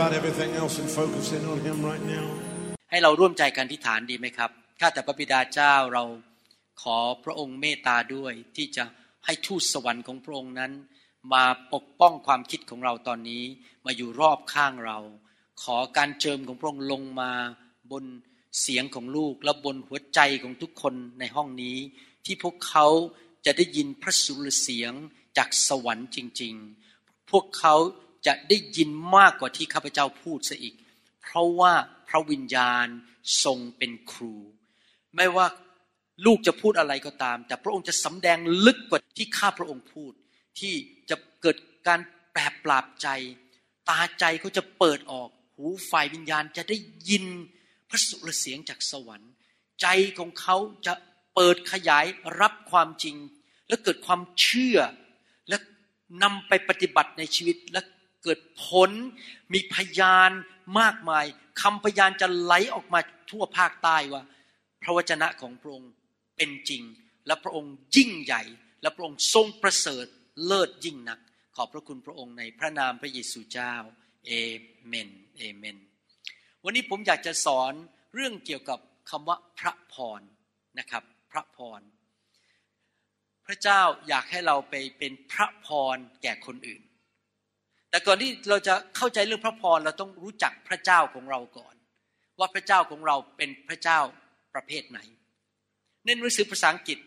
about everything else and focus in on Him right now. ให้เราร่วมใจกันที่ฐานดีไหมครับ ข้าแต่พระบิดาเจ้าเราขอพระองค์เมตตาด้วยที่จะให้ทูตสวรรค์ของพระองค์นั้น มาปกป้องความคิดของเราตอนนี้ มาอยู่รอบข้างเรา ขอการเจิมของพระองค์ลงมาบนเสียงของลูกและบนหัวใจของทุกคนในห้องนี้ ที่พวกเขาจะได้ยินพระสุรเสียงจากสวรรค์จริง ๆ พวกเขา จะได้ยินมากกว่าที่ข้าพเจ้าพูดซะอีก เพราะว่าพระวิญญาณทรงเป็นครู ไม่ว่าลูกจะพูดอะไรก็ตาม แต่พระองค์จะสำแดงลึกกว่าที่ข้าพระองค์พูด ที่จะเกิดการแปรปราบใจ ตาใจเขาจะเปิดออก หูฝ่ายวิญญาณจะได้ยินพระสุรเสียงจากสวรรค์ ใจของเขาจะเปิดขยายรับความจริง และเกิดความเชื่อ และนำไปปฏิบัติในชีวิตและ เกิดผล มีพยานมากมายคำพยานจะไหลออกมาทั่วภาคใต้ว่า พระวจนะของพระองค์เป็นจริง และพระองค์ยิ่งใหญ่ และพระองค์ทรงประเสริฐเลิศยิ่งนัก ขอบพระคุณพระองค์ในพระนามพระเยซูเจ้าเอเมนเอเมน วันนี้ผมอยากจะสอนเรื่องเกี่ยวกับคำว่าพระพรนะครับ พระพร พระเจ้าอยากให้เราไปเป็นพระพรแก่คนอื่น แต่ก่อนที่เราจะเข้าใจเรื่องพระพรเราต้องรู้จักพระเจ้าของเราก่อน ว่าพระเจ้าของเราเป็นพระเจ้าประเภทไหนในหนังสือภาษาอังกฤษ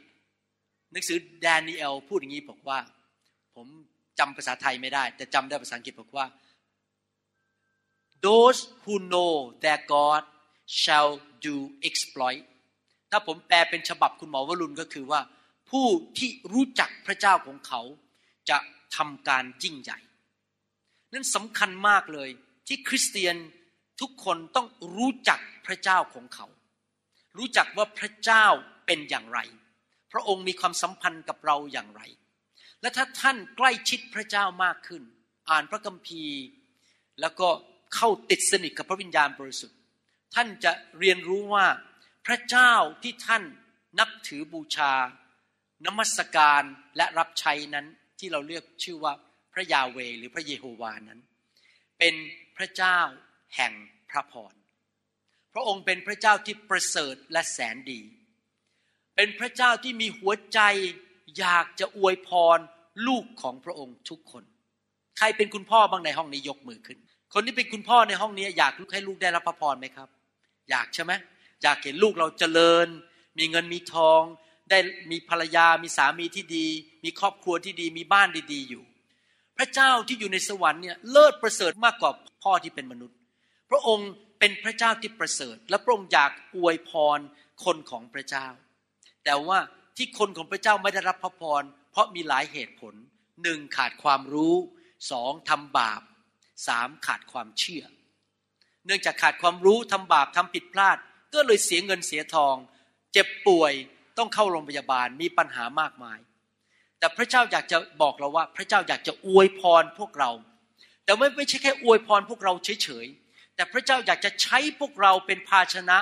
หนังสือแดเนียลพูดอย่างนี้บอกว่า ผมจำภาษาไทยไม่ได้ แต่จำได้ภาษาอังกฤษบอกว่า those who know their God shall do exploit ถ้าผมแปลเป็นฉบับคุณหมอวรุณก็คือว่า ผู้ที่รู้จักพระเจ้าของเขาจะทำการยิ่งใหญ่ นั่นสำคัญมากเลย ที่คริสเตียนทุกคนต้องรู้จักพระเจ้าของเขา รู้จักว่าพระเจ้าเป็นอย่างไร พระองค์มีความสัมพันธ์กับเราอย่างไร และถ้าท่านใกล้ชิดพระเจ้ามากขึ้น อ่านพระคัมภีร์ แล้วก็เข้าติดสนิทกับพระวิญญาณบริสุทธิ์ ท่านจะเรียนรู้ว่าพระเจ้าที่ท่านนับถือบูชานมัสการและรับใช้นั้นที่เราเรียกชื่อว่า พระยาเวหรือพระเยโฮวานั้น เป็นพระเจ้าแห่งพระพร พระองค์เป็นพระเจ้าที่ประเสริฐและแสนดี เป็นพระเจ้าที่มีหัวใจอยากจะอวยพรลูกของพระองค์ทุกคน ใครเป็นคุณพ่อบ้างในห้องนี้ยกมือขึ้น คนที่เป็นคุณพ่อในห้องนี้ อยากลูกให้ลูกได้รับพระพรไหมครับ อยากใช่ไหมอยากเห็นลูกเราเจริญ มีเงินมีทอง ได้มีภรรยา มีสามีที่ดี มีครอบครัวที่ดี มีบ้านดีๆอยู่ พระเจ้าที่อยู่ในสวรรค์เนี่ยเลิศประเสริฐมากกว่าพ่อที่เป็นมนุษย์ พระองค์เป็นพระเจ้าที่ประเสริฐ และพระองค์อยากอวยพรคนของพระเจ้า แต่ว่าที่คนของพระเจ้าไม่ได้รับพระพร เพราะมีหลายเหตุผลหนึ่งขาดความรู้สองทำบาปสามขาดความเชื่อ เนื่องจากขาดความรู้ทำบาปทำผิดพลาด ก็เลยเสียเงินเสียทอง เจ็บป่วยต้องเข้าโรงพยาบาลมีปัญหามากมาย แต่พระเจ้าอยากจะบอกเราว่า พระเจ้าอยากจะอวยพรพวกเรา แต่ไม่ไม่ใช่แค่อวยพรพวกเราเฉยๆแต่พระเจ้าอยากจะใช้พวกเราเป็นภาชนะ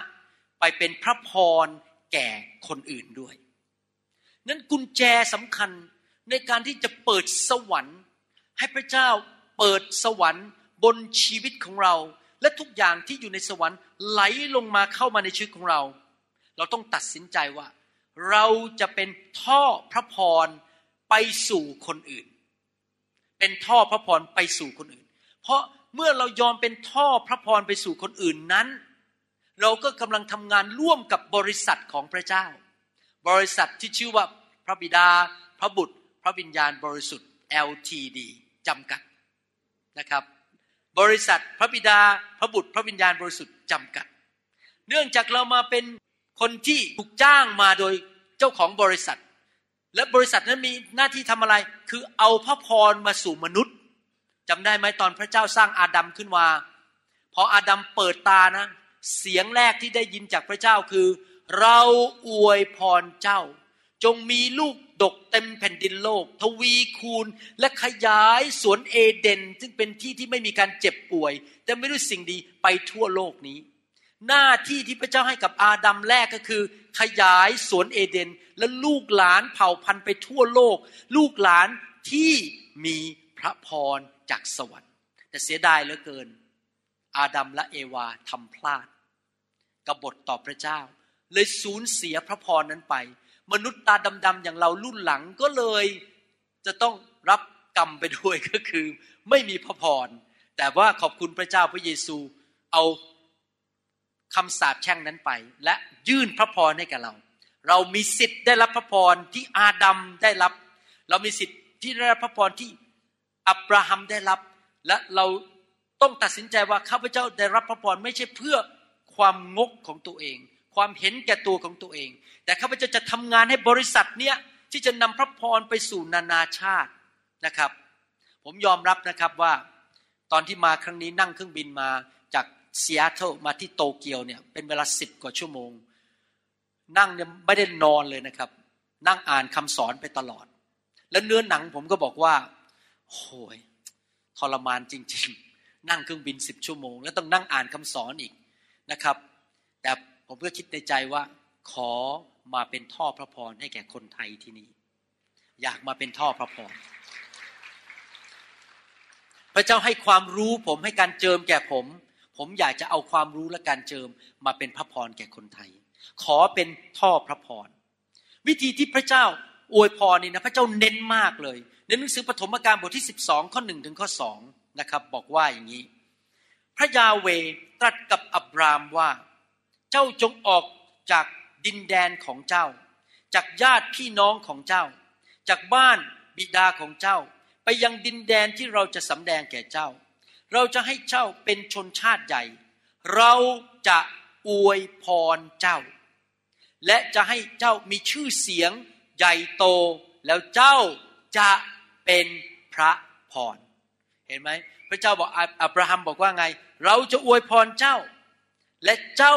ไปเป็นพระพรแก่คนอื่นด้วย นั้นกุญแจสำคัญในการที่จะเปิดสวรรค์ ให้พระเจ้าเปิดสวรรค์บนชีวิตของเรา และทุกอย่างที่อยู่ในสวรรค์ไหลลงมาเข้ามาในชีวิตของเรา เราต้องตัดสินใจว่า เราจะเป็นท่อพระพร ไปสู่คนอื่น เป็นท่อพระพรไปสู่คนอื่น เพราะเมื่อเรายอมเป็นท่อพระพรไปสู่คนอื่นนั้น เราก็กำลังทำงานร่วมกับบริษัทของพระเจ้า บริษัทที่ชื่อว่าพระบิดา พระบุตร พระวิญญาณบริสุทธิ์ LTD จำกัดนะครับ บริษัทพระบิดา พระบุตร พระวิญญาณบริสุทธิ์จำกัด เนื่องจากเรามาเป็นคนที่ถูกจ้างมาโดยเจ้าของบริษัท และบริษัทนั้นมีหน้าที่ทำอะไร คือเอาพระพรมาสู่มนุษย์จำได้ไหมตอนพระเจ้าสร้างอาดัมขึ้นมาพออาดัมเปิดตานะ เสียงแรกที่ได้ยินจากพระเจ้าคือ เราอวยพรเจ้า จงมีลูกดกเต็มแผ่นดินโลก ทวีคูณและขยายสวนเอเดน ซึ่งเป็นที่ที่ไม่มีการเจ็บป่วย แต่ไม่ด้วยสิ่งดีไปทั่วโลกนี้ หน้าที่ที่พระเจ้าให้กับอาดัมแรกก็คือ ขยายสวนเอเดน และลูกหลานเผ่าพันธุ์ไปทั่วโลก ลูกหลานที่มีพระพรจากสวรรค์ แต่เสียดายเหลือเกิน อาดัมและเอวาทำพลาดกบฏต่อพระเจ้า เลยสูญเสียพระพรนั้นไป มนุษย์ตาดำๆอย่างเรารุ่นหลังก็เลยจะต้องรับกรรมไปด้วยก็คือ ไม่มีพระพรแต่ว่าขอบคุณพระเจ้าพระเยซูเอา คำสาปแช่งนั้นไป และยื่นพระพรให้แก่เรา เรามีสิทธิ์ได้รับพระพรที่อาดัมได้รับ เรามีสิทธิ์ที่ได้รับพระพรที่อับราฮัมได้รับ และเราต้องตัดสินใจว่าข้าพเจ้าได้รับพระพรไม่ใช่เพื่อความงกของตัวเอง ความเห็นแก่ตัวของตัวเอง แต่ข้าพเจ้าจะทำงานให้บริษัทเนี้ยที่จะนำพระพรไปสู่นานาชาตินะครับ ผมยอมรับนะครับว่า ตอนที่มาครั้งนี้นั่งเครื่องบินมา ซีแอตเทิลมาที่โตเกียวเนี่ยเป็นเวลาสิบกว่าชั่วโมง นั่งเนี่ยไม่ได้นอนเลยนะครับ นั่งอ่านคำสอนไปตลอด แล้วเนื้อหนังผมก็บอกว่าโอ้ยทรมานจริง ๆ นั่งเครื่องบินสิบชั่วโมง แล้วต้องนั่งอ่านคำสอนอีกนะครับ แต่ผมก็คิดในใจว่าขอมาเป็นท่อพระพรให้แก่คนไทยที่นี่ อยากมาเป็นท่อพระพรพระเจ้าให้ความรู้ผมให้การเจิมแก่ผม ผมอยากจะเอาความรู้และการเจิมมาเป็นพระพรแก่คนไทย ขอเป็นท่อพระพร วิธีที่พระเจ้าอวยพรนี่นะพระเจ้าเน้นมากเลย ในหนังสือปฐมกาลบทที่ 12 ข้อหนึ่งถึงข้อสองนะครับบอกว่าอย่างนี้ พระยาเวตรัสกับอับรามว่า เจ้าจงออกจากดินแดนของเจ้า จากญาติพี่น้องของเจ้า จากบ้านบิดาของเจ้า ไปยังดินแดนที่เราจะสำแดงแก่เจ้า เราจะให้เจ้าเป็นชนชาติใหญ่ เราจะอวยพรเจ้า และจะให้เจ้ามีชื่อเสียงใหญ่โต แล้วเจ้าจะเป็นพระพร เห็นไหมพระเจ้าบอกอับราฮัมบอกว่าไง เราจะอวยพรเจ้า และเจ้า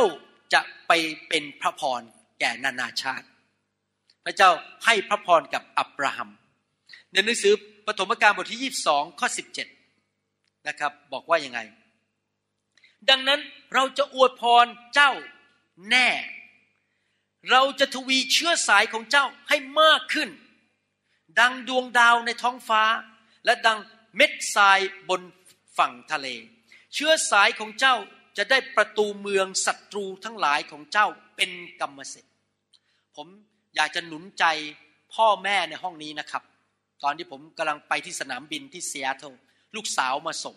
จะไปเป็นพระพรแก่นานาชาติ พระเจ้าให้พระพรกับอับราฮัมในหนังสือปฐมกาลบทที่ 22 ข้อ 17 นะครับ บอกว่ายังไง ดังนั้นเราจะอวยพรเจ้าแน่ เราจะทวีเชื้อสายของเจ้าให้มากขึ้น ดังดวงดาวในท้องฟ้า และดังเม็ดทรายบนฝั่งทะเล เชื้อสายของเจ้าจะได้ประตูเมืองศัตรูทั้งหลายของเจ้าเป็นกรรมสิทธิ์ผมอยากจะหนุนใจพ่อแม่ในห้องนี้นะครับ ตอนที่ผมกำลังไปที่สนามบินที่เซีแอตเทิ ลูกสาวมาส่ง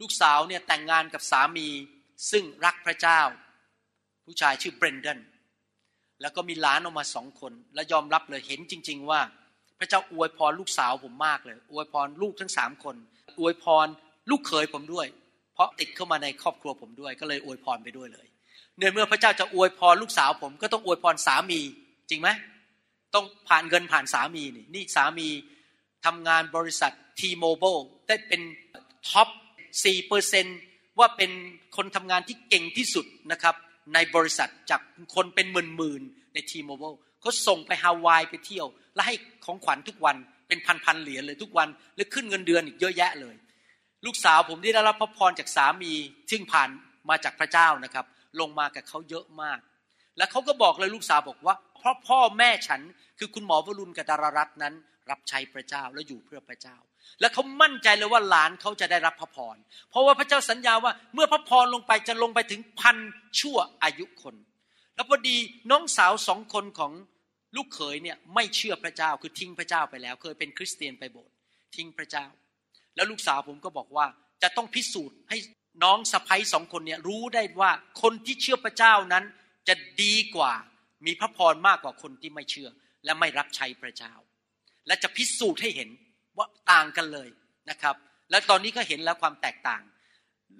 ลูกสาวเนี่ยแต่งงานกับสามีซึ่งรักพระเจ้า ผู้ชายชื่อเบรนเดนแล้วก็มีหลานออกมาสองคน และยอมรับเลยเห็นจริง ๆ ว่า พระเจ้าอวยพรลูกสาวผมมากเลย อวยพรลูกทั้งสามคน อวยพรลูกเขยผมด้วย เพราะติดเข้ามาในครอบครัวผมด้วย ก็เลยอวยพรไปด้วยเลยเนื่อเมื่อพระเจ้าจะอวยพรลูกสาวผมก็ต้องอวยพรสามีจริงไหมต้องผ่านเงินผ่านสามีนี่นี่สามี ทำงานบริษัท T-Mobile ได้เป็น top 4เปอร์เซ็นต์ว่าเป็นคนทำงานที่เก่งที่สุดนะครับในบริษัทจากคนเป็นหมื่นๆใน T-Mobile เขาส่งไปฮาวายไปเที่ยว และให้ของขวัญทุกวันเป็นพันๆเหรียญเลยทุกวัน แล้วขึ้นเงินเดือนอีกเยอะแยะเลย ลูกสาวผมที่ได้รับพระพรจากสามีซึ่งผ่านมาจากพระเจ้านะครับ ลงมากับเขาเยอะมาก แล้วเขาก็บอกเลยลูกสาวบอกว่า เพราะพ่อแม่ฉันคือคุณหมอวรุณกับดารารัตนั้น รับใช้พระเจ้าและอยู่เพื่อพระเจ้า และเขามั่นใจเลยว่าหลานเขาจะได้รับพระพร เพราะว่าพระเจ้าสัญญาว่าเมื่อพระพรลงไปจะลงไปถึงพันชั่วอายุคน แล้วพอดีน้องสาวสองคนของลูกเขยเนี่ยไม่เชื่อพระเจ้าคือทิ้งพระเจ้าไปแล้ว เคยเป็นคริสเตียนไปโบสถ์ทิ้งพระเจ้า แล้วลูกสาวผมก็บอกว่าจะต้องพิสูจน์ให้น้องสะพ้ยสองคนเนี่ยรู้ได้ว่าคนที่เชื่อพระเจ้านั้นจะดีกว่ามีพระพรมากกว่าคนที่ไม่เชื่อและไม่รับใช้พระเจ้า และจะพิสูจน์ให้เห็นว่าต่างกันเลยนะครับ และตอนนี้ก็เห็นแล้วความแตกต่าง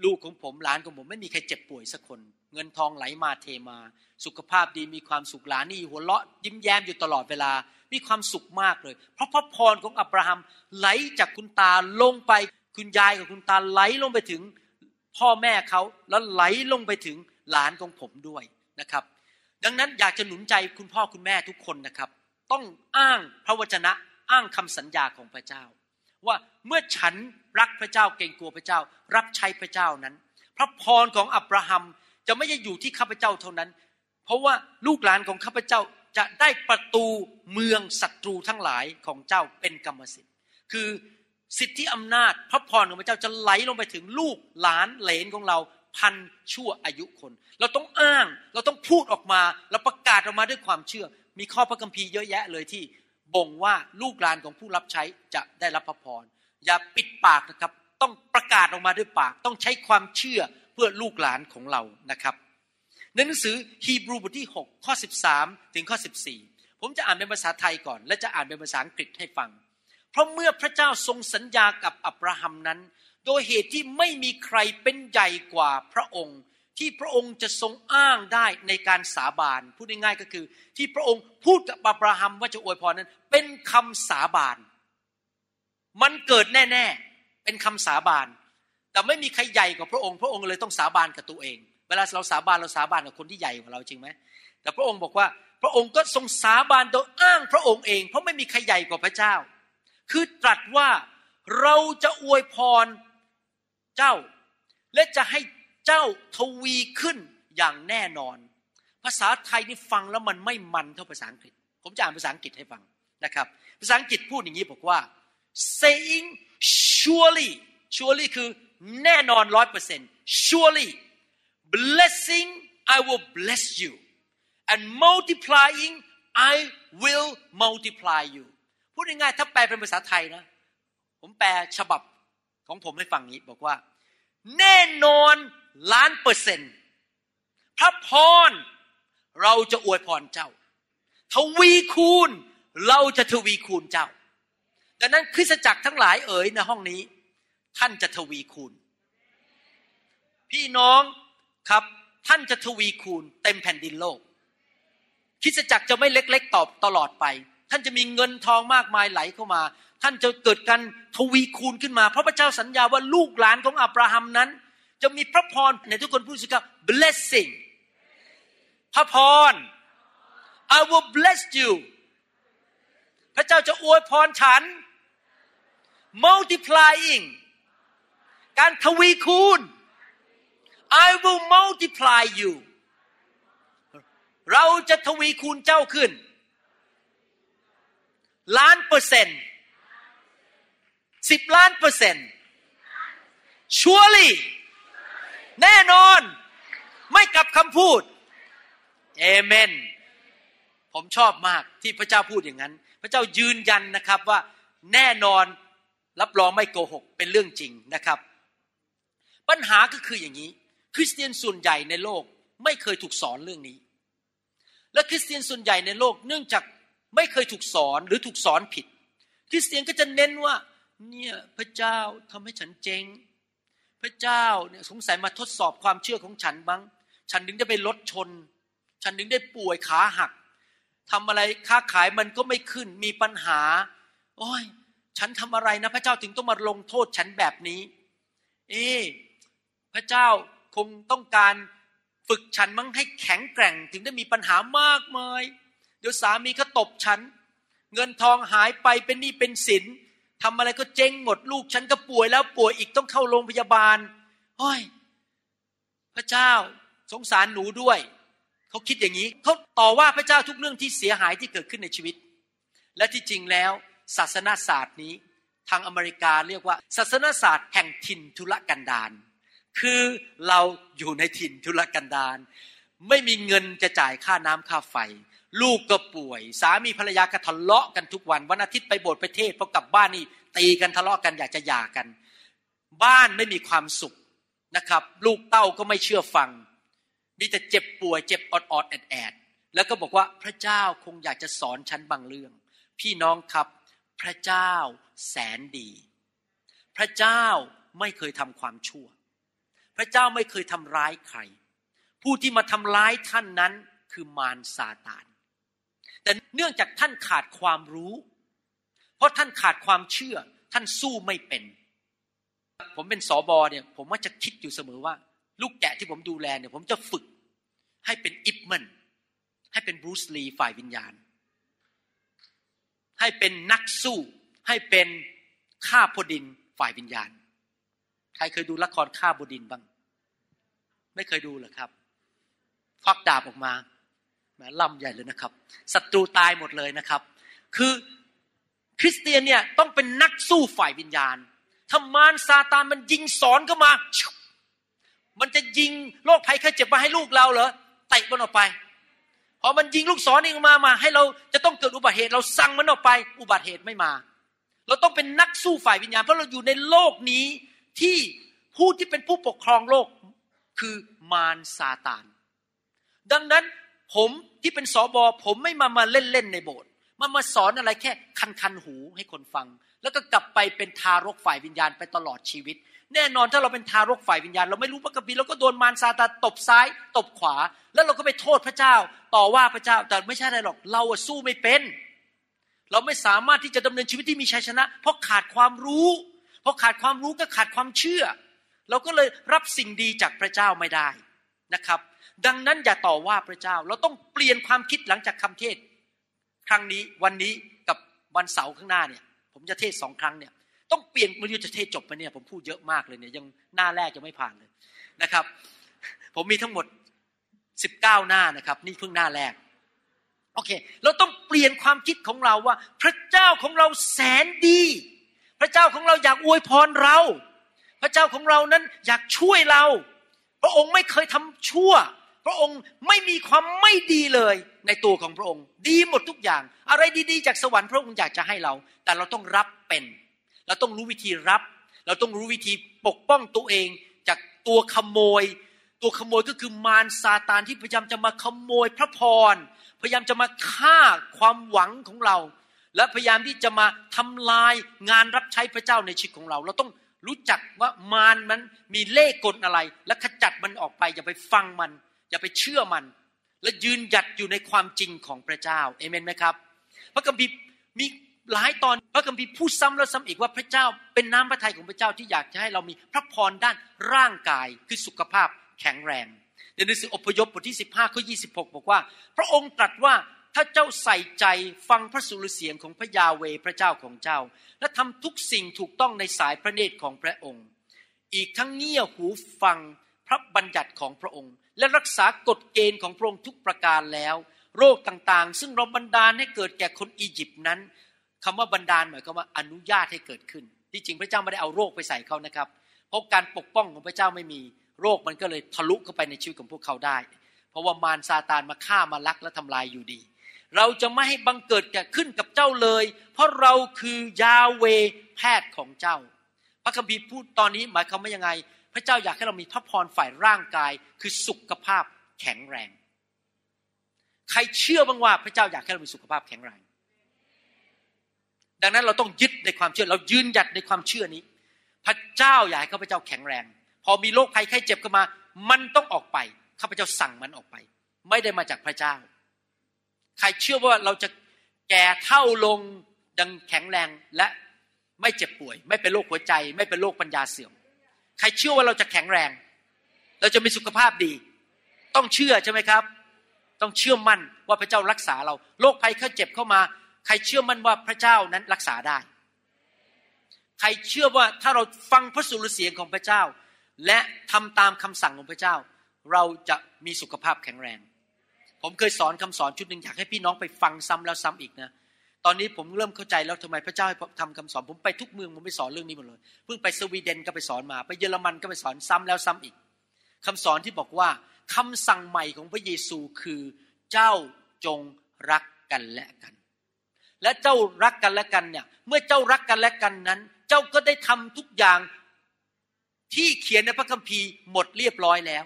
ลูกของผมหลานของผมไม่มีใครเจ็บป่วยสักคน เงินทองไหลมาเทมา สุขภาพดีมีความสุขหลานนี่หัวเราะยิ้มแย้มอยู่ตลอดเวลา มีความสุขมากเลย เพราะพระพรของอับราฮัมไหลจากคุณตาลงไปคุณยายกับคุณตาไหลลงไปถึงพ่อแม่เขาแล้วไหลลงไปถึงหลานของผมด้วยนะครับ ดังนั้นอยากจะหนุนใจคุณพ่อคุณแม่ทุกคนนะครับ ต้องอ้างพระวจนะ อ้างคำสัญญาของพระเจ้า ว่าเมื่อฉันรักพระเจ้าเกรงกลัวพระเจ้า รับใช้พระเจ้านั้น พระพรของอับราฮัมจะไม่ได้อยู่ที่ข้าพเจ้าเท่านั้น เพราะว่าลูกหลานของข้าพเจ้าจะได้ประตูเมืองศัตรูทั้งหลายของเจ้าเป็นกรรมสิทธิ์ คือสิทธิอำนาจพระพรของพระเจ้าจะไหลลงไปถึงลูกหลานเหลนของเราพันชั่วอายุคน เราต้องอ้างเราต้องพูดออกมา เราประกาศออกมาด้วยความเชื่อ มีข้อพระคัมภีร์เยอะแยะเลยที่ บ่งว่าลูกหลานของผู้รับใช้จะได้รับพระพร อย่าปิดปากนะครับ ต้องประกาศออกมาด้วยปาก ต้องใช้ความเชื่อเพื่อลูกหลานของเรานะครับในหนังสือฮีบรูบทที่ 6 ข้อ 13 ถึงข้อ 14 ผมจะอ่านเป็นภาษาไทยก่อน และจะอ่านเป็นภาษาอังกฤษให้ฟัง เพราะเมื่อพระเจ้าทรงสัญญากับอับราฮัมนั้น โดยเหตุที่ไม่มีใครเป็นใหญ่กว่าพระองค์ ที่พระองค์จะทรงอ้างได้ในการสาบาน พูดง่ายๆก็คือ ที่พระองค์พูดกับอับราฮัมว่าจะอวยพรนั้น เป็นคำสาบาน มันเกิดแน่ๆ เป็นคำสาบาน แต่ไม่มีใครใหญ่กว่าพระองค์ พระองค์เลยต้องสาบานกับตัวเอง เวลาเราสาบานเราสาบานกับคนที่ใหญ่กว่าเราจริงไหมแต่พระองค์บอกว่าพระองค์ก็ทรงสาบานโดยอ้างพระองค์เอง เพราะไม่มีใครใหญ่กว่าพระเจ้า คือตรัสว่าเราจะอวยพรเจ้า และจะให้ เจ้าทวีขึ้นอย่างแน่นอน ภาษาไทยนี่ฟังแล้วมันไม่มันเท่าภาษาอังกฤษ ผมจะอ่านภาษาอังกฤษให้ฟังนะครับ ภาษาอังกฤษพูดอย่างนี้บอกว่า saying surely surely คือแน่นอนร้อยเปอร์เซ็นต์ surely blessing I will bless you and multiplying I will multiply you พูดง่ายๆถ้าแปลเป็นภาษาไทยนะ ผมแปลฉบับของผมให้ฟังนี้บอกว่า แน่นอน ล้านเปอร์เซ็นต์พระพรเราจะอวยพรเจ้า ทวีคูณเราจะทวีคูณเจ้า ดังนั้นคริสตจักรทั้งหลายเอ๋ยในห้องนี้ ท่านจะทวีคูณ พี่น้องครับท่านจะทวีคูณเต็มแผ่นดินโลกคริสจักรจะไม่เล็กๆตอบตลอดไป ท่านจะมีเงินทองมากมายไหลเข้ามา ท่านจะเกิดการทวีคูณขึ้นมา เพราะพระเจ้าสัญญาว่าลูกหลานของอับราฮัมนั้น จะมีพระพรในทุกคนพูดสิครับ blessing พระพร I will bless you พระเจ้าจะอวยพรฉัน multiplying การทวีคูณ I will multiply you เราจะทวีคูณเจ้าขึ้น ล้านเปอร์เซ็นต์สิบล้านเปอร์เซ็นต์ชัวรี่ แน่นอน ไม่กลับคำพูดเอเมน ผมชอบมากที่พระเจ้าพูดอย่างนั้น พระเจ้ายืนยันนะครับว่าแน่นอนรับรองไม่โกหกเป็นเรื่องจริงนะครับ ปัญหาก็คืออย่างนี้ คริสเตียนส่วนใหญ่ในโลกไม่เคยถูกสอนเรื่องนี้ และคริสเตียนส่วนใหญ่ในโลกเนื่องจากไม่เคยถูกสอนหรือถูกสอนผิด คริสเตียนก็จะเน้นว่า เนี่ยพระเจ้าทำให้ฉันเจ๊ง พระเจ้าเนี่ยสงสัยมาทดสอบความเชื่อของฉันบ้าง ฉันถึงได้ไปรถชน ฉันถึงได้ป่วยขาหักทำอะไรค้าขายมันก็ไม่ขึ้น มีปัญหา โอ้ย ฉันทำอะไรนะ พระเจ้าถึงต้องมาลงโทษฉันแบบนี้ เอ๊พระเจ้าคงต้องการฝึกฉันมั้งให้แข็งแกร่งถึงได้มีปัญหามากมาย เดี๋ยวสามีก็ตบฉัน เงินทองหายไปเป็นหนี้เป็นสิน ทำอะไรก็เจ๊งหมดลูกฉันก็ป่วยแล้วป่วยอีกต้องเข้าโรงพยาบาลโอ้ยพระเจ้าสงสารหนูด้วย เขาคิดอย่างนี้เขาต่อว่าพระเจ้าทุกเรื่องที่เสียหายที่เกิดขึ้นในชีวิต และที่จริงแล้วศาสนาศาสตร์นี้ทางอเมริกาเรียกว่า ศาสนาศาสตร์แห่งถิ่นทุรกันดารคือเราอยู่ในถิ่นทุรกันดารไม่มีเงินจะจ่ายค่าน้ำค่าไฟ ลูกก็ป่วย สามีภรรยาก็ทะเลาะกันทุกวัน วันอาทิตย์ไปโบสถ์ไปเทศพอกลับบ้านนี่ตีกันทะเลาะกันอยากจะหย่ากัน บ้านไม่มีความสุขนะครับ ลูกเต้าก็ไม่เชื่อฟังมีแต่เจ็บป่วยเจ็บอดอดแอดแอดแล้วก็บอกว่าพระเจ้าคงอยากจะสอนฉันบางเรื่อง พี่น้องครับ พระเจ้าแสนดี พระเจ้าไม่เคยทำความชั่ว พระเจ้าไม่เคยทำร้ายใคร ผู้ที่มาทำร้ายท่านนั้นคือมารซาตาน แต่เนื่องจากท่านขาดความรู้ เพราะท่านขาดความเชื่อ ท่านสู้ไม่เป็น ผมเป็นสอบอเนี่ย ผมว่าจะคิดอยู่เสมอว่า ลูกแกะที่ผมดูแลเนี่ย ผมจะฝึกให้เป็นอิปมันให้เป็นบรูซลีฝ่ายวิญญาณ ให้เป็นนักสู้ ให้เป็นข้าพดินฝ่ายวิญญาณ ใครเคยดูละครข้าบดินบ้าง ไม่เคยดูเหรอครับควักดาบออกมา แหมล่ำใหญ่เลยนะครับศัตรูตายหมดเลยนะครับ คือคริสเตียนเนี่ยต้องเป็นนักสู้ฝ่ายวิญญาณถ้ามารซาตานมันยิงสอนเข้ามา มันจะยิงโรคภัยแค่เจ็บมาให้ลูกเราเหรอเตะมันออกไป พอมันยิงลูกศรเองมามา ให้เราจะต้องเกิดอุบัติเหตุ เราสั่งมันออกไป อุบัติเหตุไม่มา เราต้องเป็นนักสู้ฝ่ายวิญญาณเพราะเราอยู่ในโลกนี้ที่ผู้ที่เป็นผู้ปกครองโลกคือมารซาตาน ดังนั้น ผมที่เป็นสอบอผมไม่มามาเล่นๆในโบสถ์มามาสอนอะไรแค่คันคันหูให้คนฟัง แล้วก็กลับไปเป็นทารกฝ่ายวิญญาณไปตลอดชีวิต แน่นอนถ้าเราเป็นทารกฝ่ายวิญญาณ เราไม่รู้พระคัมภีร์เราก็โดนมารซาตานตบซ้าย ตบขวา แล้วเราก็ไปโทษพระเจ้า ต่อว่าพระเจ้าแต่ไม่ใช่อะไรหรอกเราสู้ไม่เป็น เราไม่สามารถที่จะดำเนินชีวิตที่มีชัยชนะ เพราะขาดความรู้ เพราะขาดความรู้ก็ขาดความเชื่อ เราก็เลยรับสิ่งดีจากพระเจ้าไม่ได้นะครับ ดังนั้นอย่าต่อว่าพระเจ้า เราต้องเปลี่ยนความคิดหลังจากคำเทศ ครั้งนี้วันนี้กับวันเสาร์ข้างหน้าเนี่ย ผมจะเทศสองครั้งเนี่ยต้องเปลี่ยนไม่รู้จะเทศจบไปเนี่ยผมพูดเยอะมากเลยเนี่ยยังหน้าแรกยังไม่ผ่านเลยนะครับ ผมมีทั้งหมดสิบเก้าหน้านะครับ นี่เพิ่งหน้าแรกโอเค เราต้องเปลี่ยนความคิดของเราว่า พระเจ้าของเราแสนดี พระเจ้าของเราอยากอวยพรเรา พระเจ้าของเรานั้นอยากช่วยเรา พระองค์ไม่เคยทำชั่ว พระองค์ไม่มีความไม่ดีเลยในตัวของพระองค์ ดีหมดทุกอย่าง อะไรดีๆ จากสวรรค์พระองค์อยากจะให้เรา แต่เราต้องรับเป็น เราต้องรู้วิธีรับ เราต้องรู้วิธีปกป้องตัวเอง จากตัวขโมย ตัวขโมยก็คือมารซาตานที่พยายามจะมาขโมยพระพร พยายามจะมาฆ่าความหวังของเรา และพยายามที่จะมาทำลายงานรับใช้พระเจ้าในชีวิตของเรา เราต้องรู้จักว่ามารมันมีเล่กลอะไร และขจัดมันออกไปอย่าไปฟังมัน อย่าไปเชื่อมัน และยืนหยัดอยู่ในความจริงของพระเจ้าเอเมนไหมครับ พระคัมภีร์มีหลายตอนพระคัมภีร์พูดซ้ำแล้วซ้ำอีกว่าพระเจ้าเป็นน้ำพระทัยของพระเจ้าที่อยากจะให้เรามีพระพรด้านร่างกายคือสุขภาพแข็งแรงในหนังสืออพยพบทที่ 15ข้อ26บอกว่า พระองค์ตรัสว่าถ้าเจ้าใส่ใจฟังพระสุรเสียงของพระยาเวพระเจ้าของเจ้า และทำทุกสิ่งถูกต้องในสายพระเนตรของพระองค์ อีกทั้งเงี่ยหูฟังพระบัญญัติของพระองค์ และรักษากฎเกณฑ์ของพระองค์ทุกประการแล้ว โรคต่างๆ ซึ่งเราบันดาลให้เกิดแก่คนอียิปต์นั้นคำว่าบันดาลหมายความว่าอนุญาตให้เกิดขึ้น ที่จริงพระเจ้าไม่ได้เอาโรคไปใส่เขานะครับ เพราะการปกป้องของพระเจ้าไม่มีโรคมันก็เลยทะลุเข้าไปในชีวิตของพวกเขาได้ เพราะว่ามารซาตานมาฆ่ามาลักและทำลายอยู่ดี เราจะไม่ให้บังเกิดแก่ขึ้นกับเจ้าเลย เพราะเราคือยาเวแพทย์ของเจ้า พระคัมภีร์พูดตอนนี้หมายความว่ายังไง พระเจ้าอยากให้เรามีพระพรฝ่ายร่างกายคือสุขภาพแข็งแรง ใครเชื่อบ้างว่าพระเจ้าอยากให้เรามีสุขภาพแข็งแรง ดังนั้นเราต้องยึดในความเชื่อ เรายืนหยัดในความเชื่อนี้ พระเจ้าอยากให้ข้าพเจ้าแข็งแรง พอมีโรคภัยไข้เจ็บเข้ามา มันต้องออกไปข้าพเจ้าสั่งมันออกไป ไม่ได้มาจากพระเจ้า ใครเชื่อว่าเราจะแก่เท่าลงดังแข็งแรงและไม่เจ็บป่วย ไม่เป็นโรคหัวใจ ไม่เป็นโรคปัญญาเสื่อม ใครเชื่อว่าเราจะแข็งแรง เราจะมีสุขภาพดี ต้องเชื่อใช่ไหมครับ ต้องเชื่อมั่นว่าพระเจ้ารักษาเรา โรคภัยไข้าเจ็บเข้ามา ใครเชื่อมั่นว่าพระเจ้านั้นรักษาได้ ใครเชื่อว่าถ้าเราฟังพระสุรเสียงของพระเจ้า และทำตามคำสั่งของพระเจ้า เราจะมีสุขภาพแข็งแรง ผมเคยสอนคำสอนชุดหนึ่งอยากให้พี่น้องไปฟังซ้ำแล้วซ้ำอีกนะ ตอนนี้ผมเริ่มเข้าใจแล้วทำไมพระเจ้าให้ทำคำสอน ผมไปทุกเมืองผมไปสอนเรื่องนี้หมดเลย เพิ่งไปสวีเดนก็ไปสอนมา ไปเยอรมันก็ไปสอนซ้ำแล้วซ้ำอีกคำสอนที่บอกว่าคำสั่งใหม่ของพระเยซูคือเจ้าจงรักกันและกัน และเจ้ารักกันและกันเนี่ย เมื่อเจ้ารักกันและกันนั้น เจ้าก็ได้ทำทุกอย่างที่เขียนในพระคัมภีร์หมดเรียบร้อยแล้ว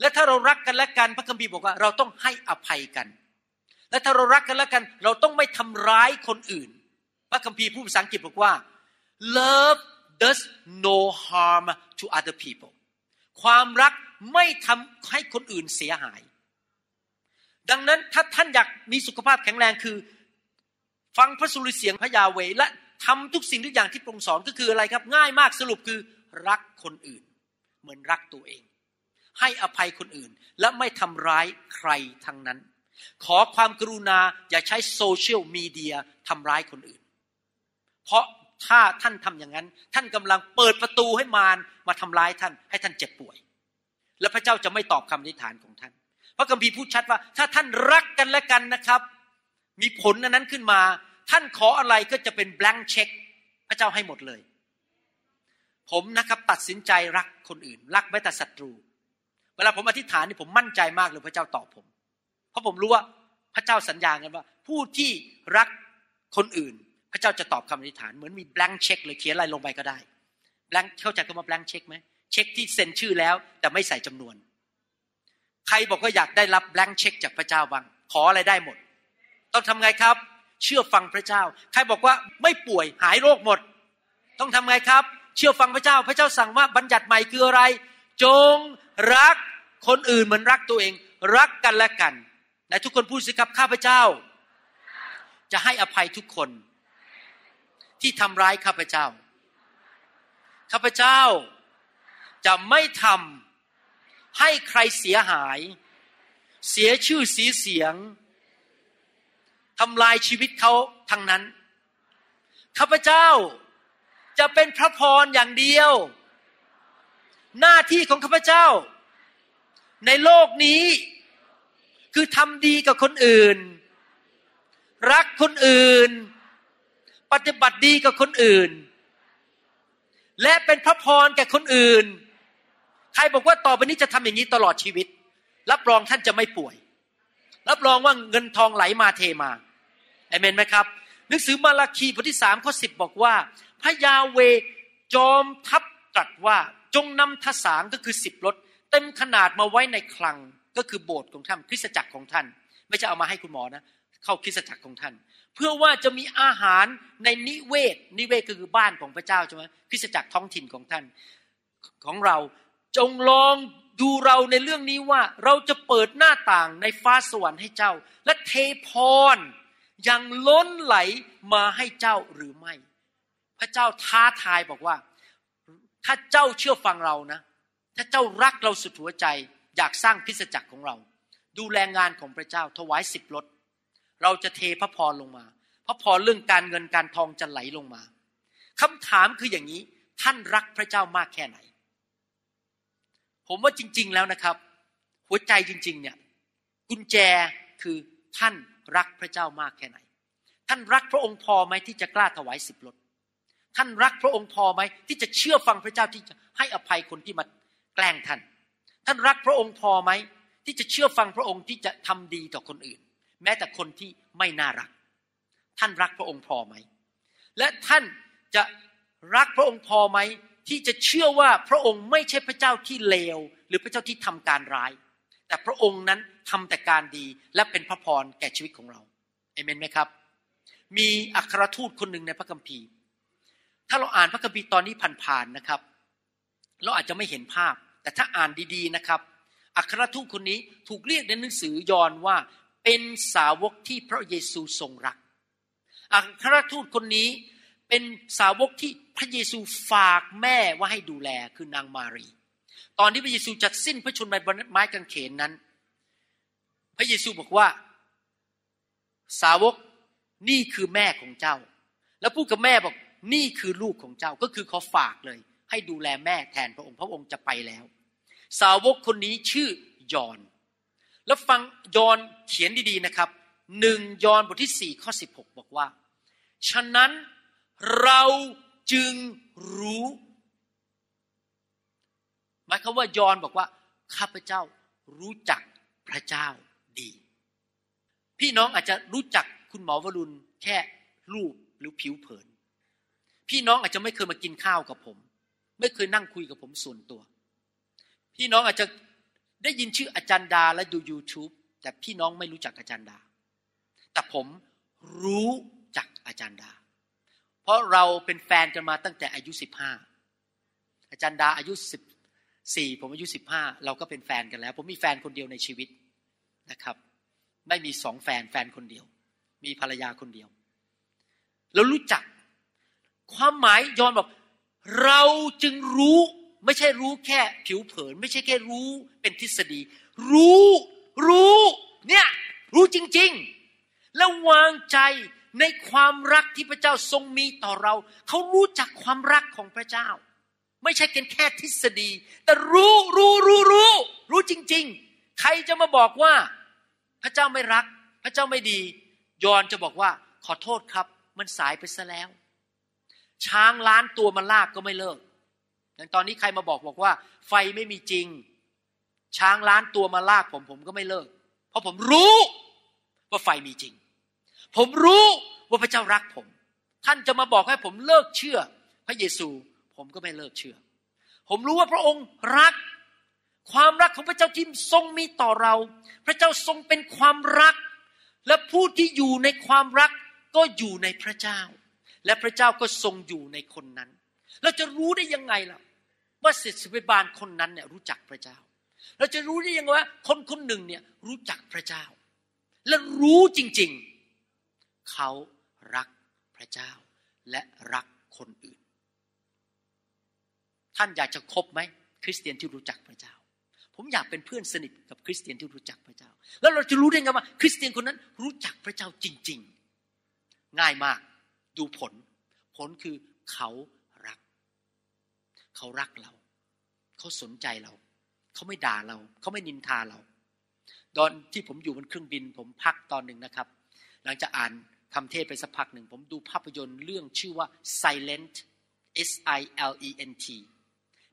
และถ้าเรารักกันและกันพระคัมภีร์บอกว่าเราต้องให้อภัยกัน และถ้าเรารักกันและกัน เราต้องไม่ทำร้ายคนอื่น พระคัมภีร์ผู้ภาษาอังกฤษบอกว่า love does no harm to other people ความรักไม่ทำให้คนอื่นเสียหาย ดังนั้นถ้าท่านอยากมีสุขภาพแข็งแรงคือ ฟังพระสุริเสียงพระยาเวและทำทุกสิ่งทุกอย่างที่พระองค์สอนก็คืออะไรครับ ง่ายมากสรุปคือรักคนอื่น เหมือนรักตัวเอง ให้อภัยคนอื่นและไม่ทำร้ายใครทั้งนั้น ขอความกรุณาอย่าใช้โซเชียลมีเดียทำร้ายคนอื่น เพราะถ้าท่านทำอย่างนั้น ท่านกำลังเปิดประตูให้มารมาทำร้ายท่าน ให้ท่านเจ็บป่วย และพระเจ้าจะไม่ตอบคำอธิษฐานของท่าน พระคัมภีร์พูดชัดว่า ถ้าท่านรักกันและกันนะครับ มีผลนั้นขึ้นมา ท่านขออะไรก็จะเป็น blank check พระเจ้าให้หมดเลย ผมนะครับตัดสินใจรักคนอื่น รักแม้แต่ศัตรู เวลาผมอธิษฐานนี่ผมมั่นใจมากเลยพระเจ้าตอบผม ราะผมรู้ว่าพระเจ้าสัญญากันว่า ผู้ที่รักคนอื่น พระเจ้าจะตอบคำอธิษฐานเหมือนมี blank check เลยเขียนอะไรลงไปก็ได้ blank เข้าใจคำว่า blank check ไหมเช็คที่เซ็นชื่อแล้วแต่ไม่ใส่จำนวน ใครบอกว่าอยากได้รับ blank check จากพระเจ้าบ้างขออะไรได้หมด ต้องทำไงครับ เชื่อฟังพระเจ้า ใครบอกว่าไม่ป่วยหายโรคหมด ต้องทำไงครับ เชื่อฟังพระเจ้า พระเจ้าสั่งว่าบัญญัติใหม่คืออะไร จงรักคนอื่นเหมือนรักตัวเอง รักกันและกัน ในทุกคนพูดสิครับข้าพเจ้า จะให้อภัยทุกคน ที่ทำร้ายข้าพเจ้า ข้าพเจ้าจะไม่ทำให้ใครเสียหาย เสียชื่อเสียเสียงทำลายชีวิตเขาทั้งนั้น ข้าพเจ้าจะเป็นพระพรอย่างเดียว หน้าที่ของข้าพเจ้า ในโลกนี้ คือทำดีกับคนอื่น รักคนอื่น ปฏิบัติดีกับคนอื่น และเป็นพระพรแก่คนอื่น ใครบอกว่าต่อไปนี้จะทำอย่างนี้ตลอดชีวิต รับรองท่านจะไม่ป่วย รับรองว่าเงินทองไหลมาเทมาเอเมนไหมครับ หนังสือมาราคีบทที่สามข้อสิบบอกว่า พระยาเวจอมทัพตรัสว่าจงนำทสารก็คือสิบรถเต็มขนาดมาไว้ในคลัง ก็คือโบสถ์ของท่านคริสตจักรของท่าน ไม่ใช่เอามาให้คุณหมอนะ เข้าคริสตจักรของท่าน เพื่อว่าจะมีอาหารในนิเวศ นิเวศคือบ้านของพระเจ้าใช่ไหมคริสตจักรท้องถิ่นของท่านของเราจงลองดูเราในเรื่องนี้ว่าเราจะเปิดหน้าต่างในฟ้าสวรรค์ให้เจ้า และเทพรยังล้นไหลมาให้เจ้าหรือไม่ พระเจ้าท้าทายบอกว่า ถ้าเจ้าเชื่อฟังเรานะ ถ้าเจ้ารักเราสุดหัวใจ อยากสร้างคริสจักรของเรา ดูแลงานของพระเจ้าถวายสิบรถเราจะเทพระพรลงมา พระพรเรื่องการเงินการทองจะไหลลงมาคำถามคืออย่างนี้ท่านรักพระเจ้ามากแค่ไหน ผมว่าจริง ๆแล้วนะครับ หัวใจจริง ๆ เนี่ยกุญแจคือท่านรักพระเจ้ามากแค่ไหน ท่านรักพระองค์พอไหมที่จะกล้าถวายสิบรถท่านรักพระองค์พอไหมที่จะเชื่อฟังพระเจ้าที่จะให้อภัยคนที่มาแกล้งท่าน ท่านรักพระองค์พอไหมที่จะเชื่อฟังพระองค์ที่จะทำดีต่อคนอื่น แม้แต่คนที่ไม่น่ารัก ท่านรักพระองค์พอไหม และท่านจะรักพระองค์พอไหมที่จะเชื่อว่าพระองค์ไม่ใช่พระเจ้าที่เลว หรือพระเจ้าที่ทำการร้าย แต่พระองค์นั้นทำแต่การดีและเป็นพระพรแก่ชีวิตของเราเอเมนไหมครับ มีอัครทูตคนหนึ่งในพระคัมภีร์ ถ้าเราอ่านพระคัมภีร์ตอนนี้ผ่านๆนะครับ เราอาจจะไม่เห็นภาพ แต่ถ้าอ่านดีๆนะครับ อัครทูตคนนี้ถูกเรียกในหนังสือยอห์นว่าเป็นสาวกที่พระเยซูทรงรัก อัครทูตคนนี้เป็นสาวกที่พระเยซูฝากแม่ว่าให้ดูแลคือนางมารี ตอนที่พระเยซูจัดสิ้นพระชนม์บนไม้กางเขนนั้น พระเยซูบอกว่า สาวกนี่คือแม่ของเจ้า แล้วพูดกับแม่บอกนี่คือลูกของเจ้าก็คือเขาฝากเลย ให้ดูแลแม่แทนพระองค์ พระองค์จะไปแล้ว สาวกคนนี้ชื่อยอน แล้วฟังยอนเขียนดีๆนะครับหนึ่งยอนบทที่สี่ข้อสิบหกบอกว่า ฉะนั้นเราจึงรู้ หมายความว่ายอนบอกว่า ข้าพเจ้ารู้จักพระเจ้าดี พี่น้องอาจจะรู้จักคุณหมอวรุณแค่รูปหรือผิวเผิน พี่น้องอาจจะไม่เคยมากินข้าวกับผม ไม่เคยนั่งคุยกับผมส่วนตัว พี่น้องอาจจะได้ยินชื่ออาจารย์ดาและดู YouTube แต่พี่น้องไม่รู้จักอาจารย์ดา แต่ผมรู้จักอาจารย์ดา เพราะเราเป็นแฟนกันมาตั้งแต่อายุสิบห้าอาจารย์ดาอายุสิบสี่ผมอายุสิบห้าเราก็เป็นแฟนกันแล้ว ผมมีแฟนคนเดียวในชีวิตนะครับ ไม่มีสองแฟนแฟนคนเดียว มีภรรยาคนเดียวเรารู้จัก ความหมายยอนบอกเราจึงรู้ ไม่ใช่รู้แค่ผิวเผิน ไม่ใช่แค่รู้เป็นทฤษฎี รู้รู้เนี่ยรู้จริง ๆ แล้ววางใจในความรักที่พระเจ้าทรงมีต่อเรา เขารู้จักความรักของพระเจ้า ไม่ใช่แค่ทฤษฎี แต่รู้รู้รู้รู้รู้จริง ๆ ใครจะมาบอกว่า พระเจ้าไม่รัก พระเจ้าไม่ดี ยอนจะบอกว่าขอโทษครับ มันสายไปซะแล้ว ช้างล้านตัวมาลากก็ไม่เลิก อย่างตอนนี้ใครมาบอกบอกว่า ไฟไม่มีจริง ช้างล้านตัวมาลากผมผมก็ไม่เลิก เพราะผมรู้ว่าไฟมีจริง ผมรู้ว่าพระเจ้ารักผม ท่านจะมาบอกให้ผมเลิกเชื่อ พระเยซูผมก็ไม่เลิกเชื่อ ผมรู้ว่าพระองค์รัก ความรักของพระเจ้าที่ทรงมีต่อเรา พระเจ้าทรงเป็นความรัก และผู้ที่อยู่ในความรักก็อยู่ในพระเจ้า และพระเจ้าก็ทรงอยู่ในคนนั้น เราจะรู้ได้ยังไงล่ะ ว่าศิษย์บาลคนนั้นเนี่ยรู้จักพระเจ้า เราจะรู้ได้ยังไงว่า คนคนหนึ่งเนี่ยรู้จักพระเจ้า และรู้จริงๆ เขารักพระเจ้า และรักคนอื่น ท่านอยากจะคบไหมคริสเตียนที่รู้จักพระเจ้า ผมอยากเป็นเพื่อนสนิทกับคริสเตียนที่รู้จักพระเจ้า แล้วเราจะรู้ได้ไงว่า คริสเตียนคนนั้นรู้จักพระเจ้าจริง ๆ ง่ายมากดูผล ผลคือเขารัก เขารักเรา เขาสนใจเรา เขาไม่ด่าเรา เขาไม่นินทาเราตอนที่ผมอยู่บนเครื่องบิน ผมพักตอนหนึ่งนะครับ หลังจากอ่านคำเทศไปสักพักหนึ่ง ผมดูภาพยนตร์เรื่องชื่อว่า Silent S I L E N T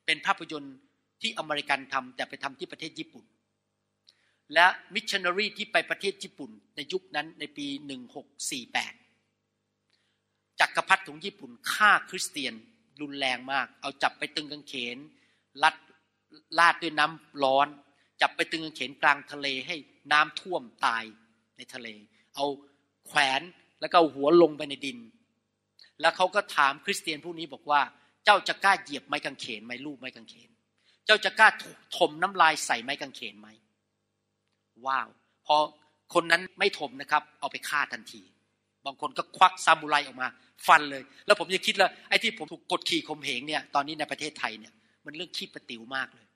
เป็นภาพยนตร์ที่อเมริกันทำแต่ไปทำที่ประเทศญี่ปุ่น และมิชชันนารีที่ไปประเทศญี่ปุ่น ในยุคนั้นในปี 1648 จักรพรรดิของญี่ปุ่นฆ่าคริสเตียนรุนแรงมาก เอาจับไปตึงกางเขน ลัดลาดด้วยน้ำร้อน จับไปตึงกางเขนกลางทะเลให้น้ำท่วมตายในทะเล เอาแขวนแล้วก็หัวลงไปในดิน แล้วเขาก็ถามคริสเตียนผู้นี้บอกว่า เจ้าจะกล้าเหยียบไม้กางเขนไหมลูกไม้กางเขน เจ้าจะกล้าถมน้ำลายใส่ไม้กางเขนไหมว้าวพอคนนั้นไม่ถมนะครับ เอาไปฆ่าทันที บางคนก็ควักซามูไรออกมา ฟันเลย แล้วผมยังคิดแล้วไอ้ที่ผมถูกกดขี่ข่มเหงเนี่ยตอนนี้ในประเทศไทยเนี่ย มันเรื่องขี้ประติ๋วมากเลย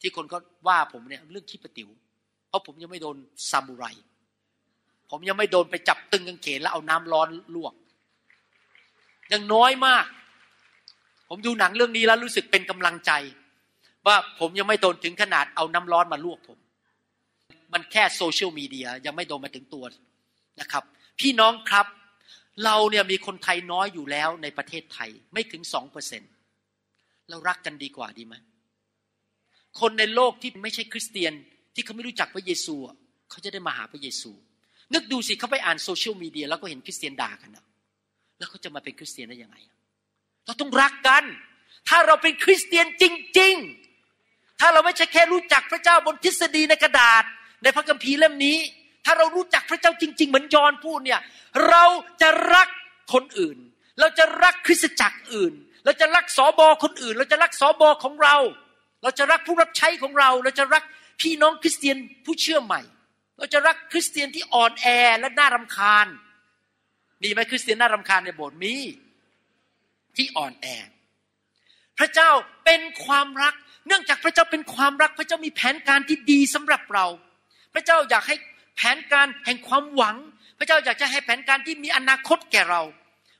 ที่คนก็ว่าผมเนี่ยเรื่องขี้ประติ๋วเพราะผมยังไม่โดนซามูไร ผมยังไม่โดนไปจับตึงกางเขนแล้วเอาน้ำร้อนลวกยังน้อยมาก ผมดูหนังเรื่องนี้แล้วรู้สึกเป็นกำลังใจ ว่าผมยังไม่โดนถึงขนาดเอาน้ำร้อนมาลวกผม มันแค่โซเชียลมีเดียยังไม่โดนมาถึงตัวนะครับ พี่น้องครับเราเนี่ยมีคนไทยน้อยอยู่แล้วในประเทศไทยไม่ถึงสองเปอร์เซ็นต์ เรารักกันดีกว่าดีไหมคนในโลกที่ไม่ใช่คริสเตียนที่เขาไม่รู้จักพระเยซูเขาจะได้มาหาพระเยซู นึกดูสิเขาไปอ่าน social media แล้วก็เห็นคริสเตียนด่ากันนะแล้วเขาจะมาเป็นคริสเตียนได้ยังไง เราต้องรักกัน ถ้าเราเป็นคริสเตียนจริง ๆ ถ้าเราไม่ใช่แค่รู้จักพระเจ้าบนทฤษฎีในกระดาษ ในพระคัมภีร์เล่มนี้ ถ้าเรารู้จักพระเจ้าจริง ๆ เหมือนยอนพูดเนี่ย เราจะรักคนอื่น เราจะรักคริสตจักรอื่น เราจะรักสอบอคนอื่น เราจะรักสอบอของเรา เราจะรักผู้รับใช้ของเรา เราจะรักพี่น้องคริสเตียนผู้เชื่อใหม่ เราจะรักคริสเตียนที่อ่อนแอและน่ารำคาญ มีไหมคริสเตียนน่ารำคาญในโบสถ์มีที่อ่อนแอ พระเจ้าเป็นความรัก เนื่องจากพระเจ้าเป็นความรัก พระเจ้ามีแผนการที่ดีสำหรับเรา พระเจ้าอยากให้แผนการแห่งความหวัง พระเจ้าอยากจะให้แผนการที่มีอนาคตแก่เรา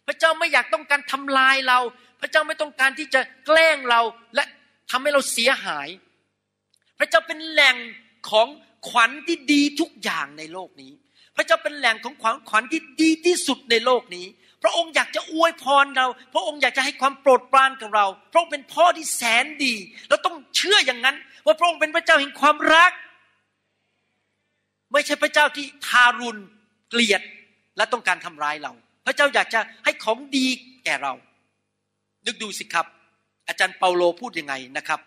พระเจ้าไม่อยากต้องการทำลายเราพระเจ้าไม่ต้องการที่จะแกล้งเราและทำให้เราเสียหาย พระเจ้าเป็นแหล่งของขวัญที่ดีทุกอย่างในโลกนี้ พระเจ้าเป็นแหล่งของขวัญขวัญที่ดีที่สุดในโลกนี้ พระองค์อยากจะอวยพรเรา พระองค์อยากจะให้ความโปรดปรานกับเรา พระองค์เป็นพ่อที่แสนดี เราต้องเชื่ออย่างนั้น ว่าพระองค์เป็นพระเจ้าแห่งความรัก ไม่ใช่พระเจ้าที่ทารุณเกลียดและต้องการทำร้ายเรา พระเจ้าอยากจะให้ของดีแก่เรา นึกดูสิครับ อาจารย์เปาโลพูดยังไงนะครับ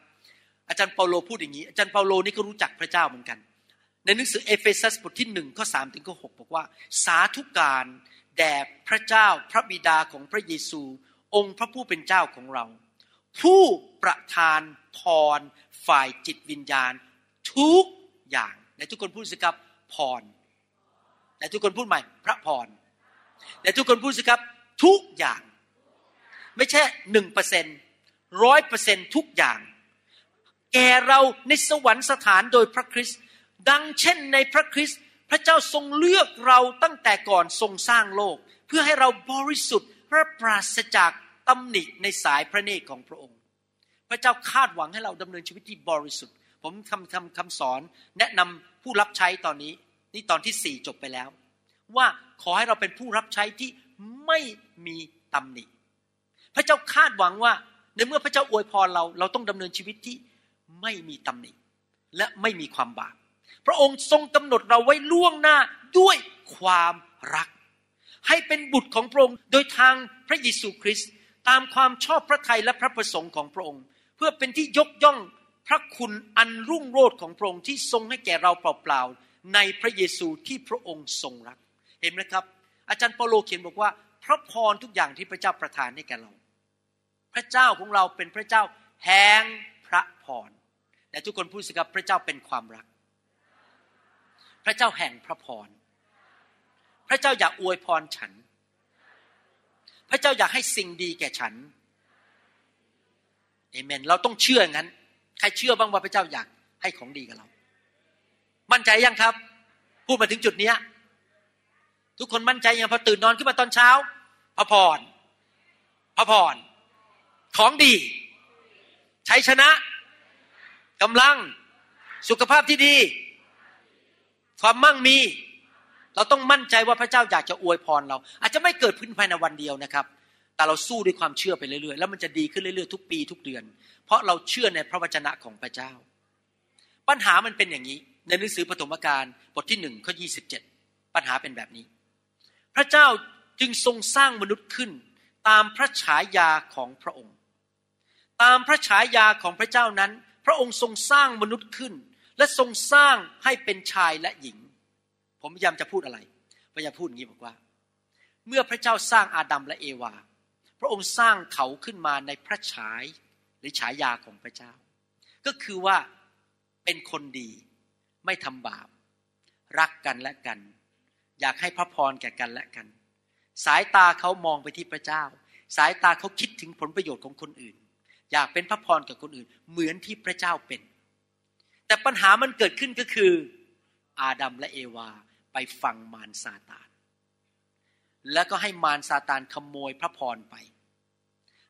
อาจารย์เปาโลพูดอย่างนี้ อาจารย์เปาโลนี่ก็รู้จักพระเจ้าเหมือนกัน ในหนังสือเอเฟซัสบทที่หนึ่งข้อสามถึงข้อหกบอกว่า สาธุการแด่พระเจ้าพระบิดาของพระเยซู องค์พระผู้เป็นเจ้าของเรา ผู้ประทานพรฝ่ายจิตวิญญาณ ทุกอย่างในทุกคนพูดสิครับพรแต่ทุกคนพูดใหม่ พระพรแต่ทุกคนพูดสิครับ ทุกอย่าง ไม่ใช่หนึ่งเปอร์เซ็นร้อยเปอร์เซ็นทุกอย่าง แก่เราในสวรรคสถานโดยพระคริสต์ดังเช่นในพระคริสต์พระเจ้าทรงเลือกเราตั้งแต่ก่อนทรงสร้างโลก เพื่อให้เราบริสุทธิ์และปราศจากตำหนิในสายพระเนตรของพระองค์ พระเจ้าคาดหวังให้เราดำเนินชีวิตที่บริสุทธิ์ ผมทำทำคำสอนแนะนำผู้รับใช้ตอนนี้ นี่ตอนที่สี่จบไปแล้ว ว่าขอให้เราเป็นผู้รับใช้ที่ไม่มีตำหนิ พระเจ้าคาดหวังว่า ในเมื่อพระเจ้าอวยพรเรา เราต้องดำเนินชีวิตที่ไม่มีตำหนิและไม่มีความบาป พระองค์ทรงกำหนดเราไว้ล่วงหน้าด้วยความรัก ให้เป็นบุตรของพระองค์โดยทางพระเยซูคริสต์ตามความชอบพระทัยและพระประสงค์ของพระองค์ เพื่อเป็นที่ยกย่องพระคุณอันรุ่งโรจน์ของพระองค์ที่ทรงให้แก่เราเปล่าๆในพระเยซูที่พระองค์ทรงรัก เห็นไหมครับ อาจารย์เปโลเขียนบอกว่า พระพรทุกอย่างที่พระเจ้าประทานให้แก่เรา ระเจ้าของเราเป็นพระเจ้าแห่งพระพรแต่ทุกคนพูดสิครับพระเจ้าเป็นความรัก พระเจ้าแห่งพระพร พระเจ้าอยากอวยพรฉัน พระเจ้าอยากให้สิ่งดีแก่ฉันเอเมน เราต้องเชื่องั้น ใครเชื่อบ้างว่าพระเจ้าอยากให้ของดีกับเรา มั่นใจยังครับ พูดมาถึงจุดนี้ทุกคนมั่นใจยังพอตื่นนอนขึ้นมาตอนเช้าพระพรพระพร ของดีชัยชนะกำลังสุขภาพที่ดี ความมั่งมี เราต้องมั่นใจว่าพระเจ้าอยากจะอวยพรเรา อาจจะไม่เกิดขึ้นภายในวันเดียวนะครับ แต่เราสู้ด้วยความเชื่อไปเรื่อยๆ แล้วมันจะดีขึ้นเรื่อยๆ ทุกปีทุกเดือน เพราะเราเชื่อในพระวจนะของพระเจ้า ปัญหามันเป็นอย่างนี้ ในหนังสือปฐมกาลบทที่หนึ่งข้อยี่สิบเจ็ดปัญหาเป็นแบบนี้ พระเจ้าจึงทรงสร้างมนุษย์ขึ้นตามพระฉายาของพระองค์ ตามพระฉายาของพระเจ้านั้น พระองค์ทรงสร้างมนุษย์ขึ้น และทรงสร้างให้เป็นชายและหญิง ผมพยายามจะพูดอะไรพยายามพูดอย่างนี้บอกว่า เมื่อพระเจ้าสร้างอาดัมและเอวา พระองค์สร้างเขาขึ้นมาในพระฉายหรือฉายาของพระเจ้า ก็คือว่าเป็นคนดี ไม่ทำบาป รักกันและกัน อยากให้พระพรแก่กันและกัน สายตาเขามองไปที่พระเจ้า สายตาเขาคิดถึงผลประโยชน์ของคนอื่น อยากเป็นพระพรกับคนอื่น เหมือนที่พระเจ้าเป็น แต่ปัญหามันเกิดขึ้นก็คือ อาดัมและเอวาไปฟังมารซาตาน แล้วก็ให้มารซาตานขโมยพระพรไป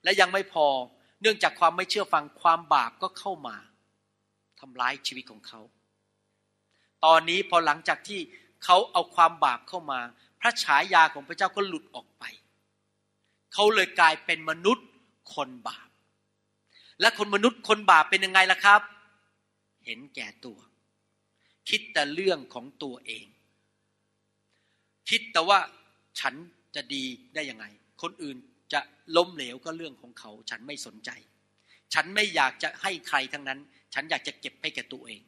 และยังไม่พอเนื่องจากความไม่เชื่อฟังความบาปก็เข้ามาทำร้ายชีวิตของเขา ตอนนี้พอหลังจากที่เขาเอาความบาปเข้ามา พระฉายาของพระเจ้าก็หลุดออกไป เขาเลยกลายเป็นมนุษย์คนบาป และคนมนุษย์คนบาปเป็นยังไงล่ะครับ เห็นแก่ตัว คิดแต่เรื่องของตัวเอง คิดแต่ว่าฉันจะดีได้ยังไง คนอื่นจะล้มเหลวก็เรื่องของเขา ฉันไม่สนใจ ฉันไม่อยากจะให้ใครทั้งนั้น ฉันอยากจะเก็บให้แก่ตัวเอง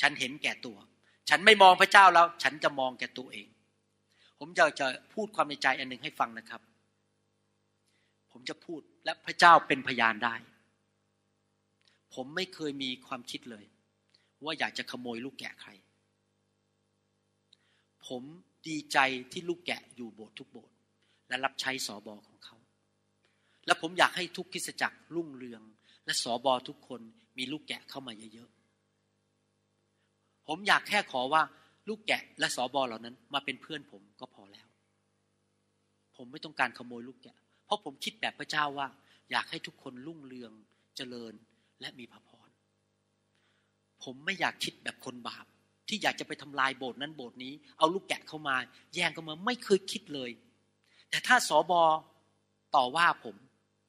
ฉันเห็นแก่ตัว ฉันไม่มองพระเจ้าแล้ว ฉันจะมองแก่ตัวเอง ผมจะจะพูดความในใจอันหนึ่งให้ฟังนะครับ ผมจะพูดและพระเจ้าเป็นพยานได้ ผมไม่เคยมีความคิดเลย ว่าอยากจะขโมยลูกแกะใคร ผมดีใจที่ลูกแกะอยู่โบสถ์ทุกโบสถ์และรับใช้สอบอของเขา และผมอยากให้ทุกคิสจักรรุ่งเรือง และสอบอทุกคนมีลูกแกะเข้ามาเยอะๆ ผมอยากแค่ขอว่าลูกแกะและสอบอเหล่านั้น มาเป็นเพื่อนผมก็พอแล้ว ผมไม่ต้องการขโมยลูกแกะ เพราะผมคิดแบบพระเจ้าว่า อยากให้ทุกคนรุ่งเรืองเจริญ และมีพระพร ผมไม่อยากคิดแบบคนบาป ที่อยากจะไปทำลายโบสถ์นั้นโบสถ์นี้ เอาลูกแกะเข้ามา แย่งกันมาไม่เคยคิดเลย แต่ถ้าสอบอต่อว่าผม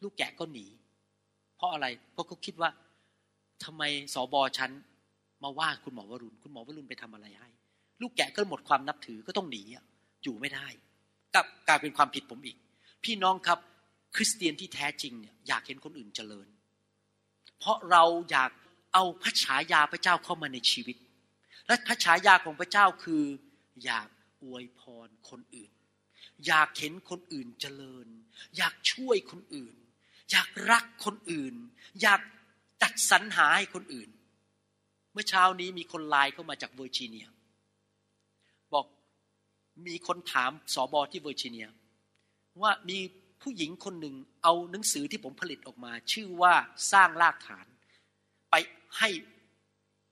ลูกแกะก็หนี เพราะอะไร เพราะเขาคิดว่าทำไมสอบอฉันมาว่าคุณหมอวรุณ คุณหมอวรุณไปทำอะไรให้ ลูกแกะก็หมดความนับถือก็ต้องหนีอยู่ไม่ได้กับกลายเป็นความผิดผมอีก พี่น้องครับ คริสเตียนที่แท้จริงเนี่ยอยากเห็นคนอื่นเจริญ เพราะเราอยากเอาพระฉายาพระเจ้าเข้ามาในชีวิต และพระฉายาของพระเจ้าคือ อยากอวยพรคนอื่น อยากเห็นคนอื่นเจริญ อยากช่วยคนอื่น อยากรักคนอื่น อยากจัดสรรหาให้คนอื่น เมื่อเช้านี้มีคนไลน์เข้ามาจากเวอร์จิเนีย บอกมีคนถามสอบอที่เวอร์จิเนีย ว่ามี ผู้หญิงคนหนึ่งเอาหนังสือที่ผมผลิตออกมา ชื่อว่าสร้างรากฐาน ไปให้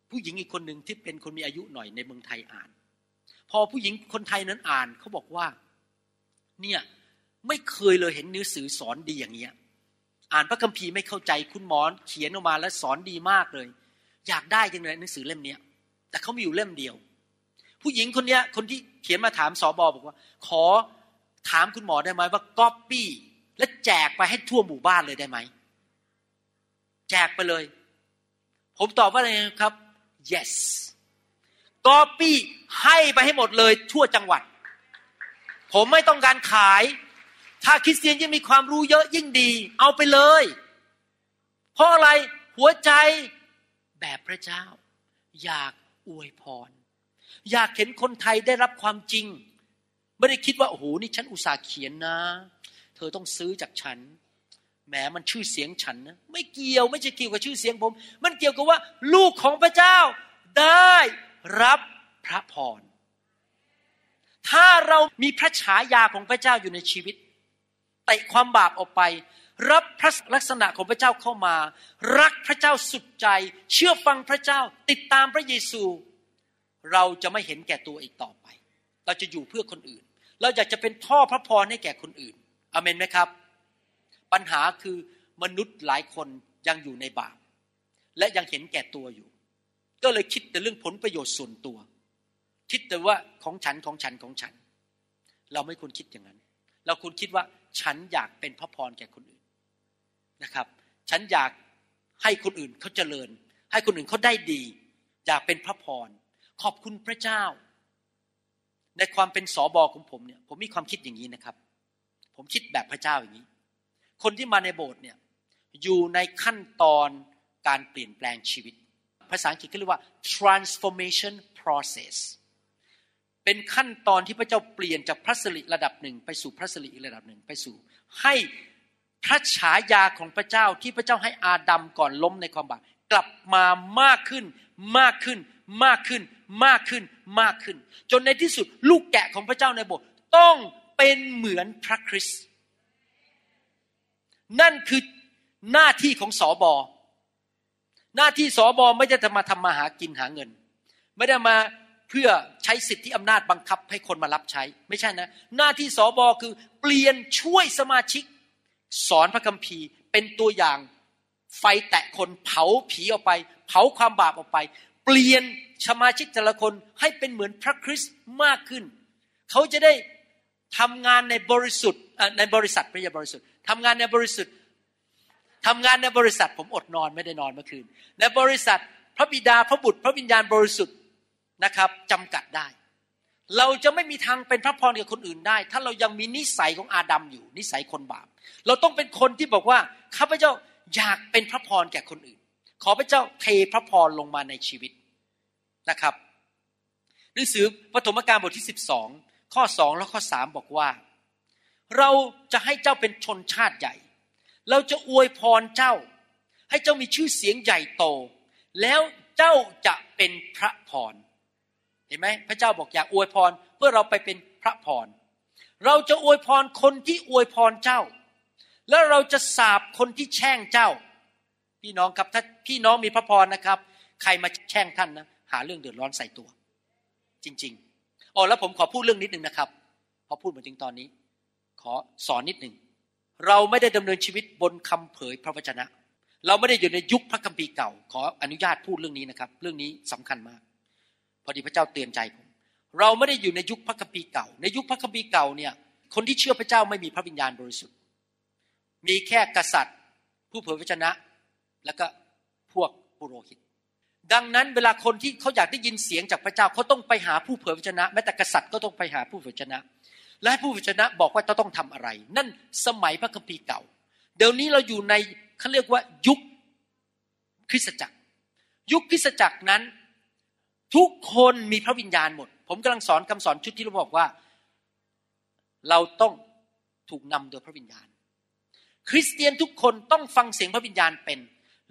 ผู้หญิงอีกคนหนึ่งที่เป็นคนมีอายุหน่อยในเมืองไทยอ่าน พอผู้หญิงคนไทยนั้นอ่านเขาบอกว่า เนี่ยไม่เคยเลยเห็นหนังสือสอนดีอย่างเงี้ย อ่านพระคัมภีร์ไม่เข้าใจคุณหมอเขียนออกมาแล้วสอนดีมากเลย อยากได้จังเลยหนังสือเล่มเนี้ยแต่เขามีอยู่เล่มเดียว ผู้หญิงคนเนี้ยคนที่เขียนมาถามสอบอบอกว่า ขอ ถามคุณหมอได้ไหมว่าก๊อปปี้และแจกไปให้ทั่วหมู่บ้านเลยได้ไหม แจกไปเลย ผมตอบว่าอะไรครับ yes copy ให้ไปให้หมดเลยทั่วจังหวัด ผมไม่ต้องการขาย ถ้าคริสเตียนยิ่งมีความรู้เยอะยิ่งดี เอาไปเลย เพราะอะไรหัวใจแบบพระเจ้า อยากอวยพร อยากเห็นคนไทยได้รับความจริง ไม่ได้คิดว่าโอ้โหนี่ฉันอุตส่าห์เขียนนะ เธอต้องซื้อจากฉันแหมมันชื่อเสียงฉันนะไม่เกี่ยวไม่ใช่เกี่ยวกับชื่อเสียงผม มันเกี่ยวกับว่าลูกของพระเจ้าได้รับพระพร ถ้าเรามีพระฉายาของพระเจ้าอยู่ในชีวิตเตะความบาปออกไป รับพระลักษณะของพระเจ้าเข้ามา รักพระเจ้าสุดใจ เชื่อฟังพระเจ้า ติดตามพระเยซู เราจะไม่เห็นแก่ตัวอีกต่อไป เราจะอยู่เพื่อคนอื่น เราอยากจะเป็นท่อพระพรให้แก่คนอื่นอเมนไหมครับ ปัญหาคือมนุษย์หลายคนยังอยู่ในบาปและยังเห็นแก่ตัวอยู่ ก็เลยคิดแต่เรื่องผลประโยชน์ส่วนตัว คิดแต่ว่าของฉันของฉันของฉัน เราไม่ควรคิดอย่างนั้น เราควรคิดว่าฉันอยากเป็นพระพรแก่คนอื่นนะครับ ฉันอยากให้คนอื่นเขาเจริญ ให้คนอื่นเขาได้ดี อยากเป็นพระพร ขอบคุณพระเจ้า ในความเป็นสอบอของผมเนี่ยผมมีความคิดอย่างนี้นะครับ ผมคิดแบบพระเจ้าอย่างนี้ คนที่มาในโบสถ์เนี่ยอยู่ในขั้นตอนการเปลี่ยนแปลงชีวิต ภาษาอังกฤษเขาเรียกว่า transformation process เป็นขั้นตอนที่พระเจ้าเปลี่ยนจากพระสิริระดับหนึ่ง ไปสู่พระสิริอีกระดับหนึ่งไปสู่ ให้พระฉายาของพระเจ้าที่พระเจ้าให้อาดัมก่อนล้มในความบาปกลับมามากขึ้นมากขึ้น มากขึ้นมากขึ้นมากขึ้น จนในที่สุดลูกแกะของพระเจ้าในโบสถ์ต้องเป็นเหมือนพระคริสต์นั่นคือหน้าที่ของสอบอหน้าที่สอบอไม่ได้จะมาทำมาหากินหาเงิน ไม่ได้มาเพื่อใช้สิทธิอำนาจบังคับให้คนมารับใช้ ไม่ใช่นะ หน้าที่สอบอคือเปลี่ยนช่วยสมาชิก สอนพระคัมภีร์ เป็นตัวอย่างไฟแตะคนเผาผีออกไป เผาความบาปออกไป เปลี่ยนสมาชิกแต่ละคนให้เป็นเหมือนพระคริสต์มากขึ้น เขาจะได้ทำงานในบริสุทธิ์ในบริษัทไม่ใช่บริสุทธิ์ทำงานในบริสุทธิ์ทำงานในบริษัทผมอดนอนไม่ได้นอนเมื่อคืนในบริษัทพระบิดาพระบุตร พระวิญญาณบริสุทธิ์นะครับจำกัดได้ เราจะไม่มีทางเป็นพระพรกับคนอื่นได้ ถ้าเรายังมีนิสัยของอาดัมอยู่ นิสัยคนบาป เราต้องเป็นคนที่บอกว่าข้าพเจ้าอยากเป็นพระพรแก่คนอื่น ขอพระเจ้าเทพระพรลงมาในชีวิตนะครับ หนังสือปฐมกาลบทที่สิบสองข้อสองและข้อสามบอกว่า เราจะให้เจ้าเป็นชนชาติใหญ่ เราจะอวยพรเจ้า ให้เจ้ามีชื่อเสียงใหญ่โต แล้วเจ้าจะเป็นพระพรเห็นไหมพระเจ้าบอกอยากอวยพรเพื่อเราไปเป็นพระพรเราจะอวยพรคนที่อวยพรเจ้า แล้วเราจะสาบคนที่แช่งเจ้า พี่น้องครับ ถ้าพี่น้องมีพระพรนะครับ ใครมาแช่งท่านนะหาเรื่องเดือดร้อนใส่ตัว จริงๆอ๋อแล้วผมขอพูดเรื่องนิดหนึ่งนะครับ พอพูดมาถึงตอนนี้ ขอสอนนิดหนึ่งเราไม่ได้ดำเนินชีวิตบนคำเผยพระวจนะ เราไม่ได้อยู่ในยุคพระคัมภีร์เก่า ขออนุญาตพูดเรื่องนี้นะครับ เรื่องนี้สำคัญมาก พอดีพระเจ้าเตือนใจผมเราไม่ได้อยู่ในยุคพระคัมภีร์เก่า ในยุคพระคัมภีร์เก่าเนี่ย คนที่เชื่อพระเจ้าไม่มีพระวิญญาณบริสุทธิ์ มีแค่กษัตริย์ ผู้เผยพระชนะ แล้วก็พวกปุโรหิต ดังนั้นเวลาคนที่เขาอยากได้ยินเสียงจากพระเจ้าเขาต้องไปหาผู้เผยพระชนะแม้แต่กษัตริย์ก็ต้องไปหาผู้เผยพระชนะ และให้ผู้เผยพระชนะบอกว่าต้องทำอะไร นั่นสมัยพระคัมภีร์เก่า เดี๋ยวนี้เราอยู่ในเขาเรียกว่ายุคคริสตจักร ยุคคริสตจักรนั้น ทุกคนมีพระวิญญาณหมด ผมกำลังสอนคำสอนชุดที่เราบอกว่า เราต้องถูกนำโดยพระวิญญาณ คริสเตียนทุกคนต้องฟังเสียงพระวิญญาณเป็น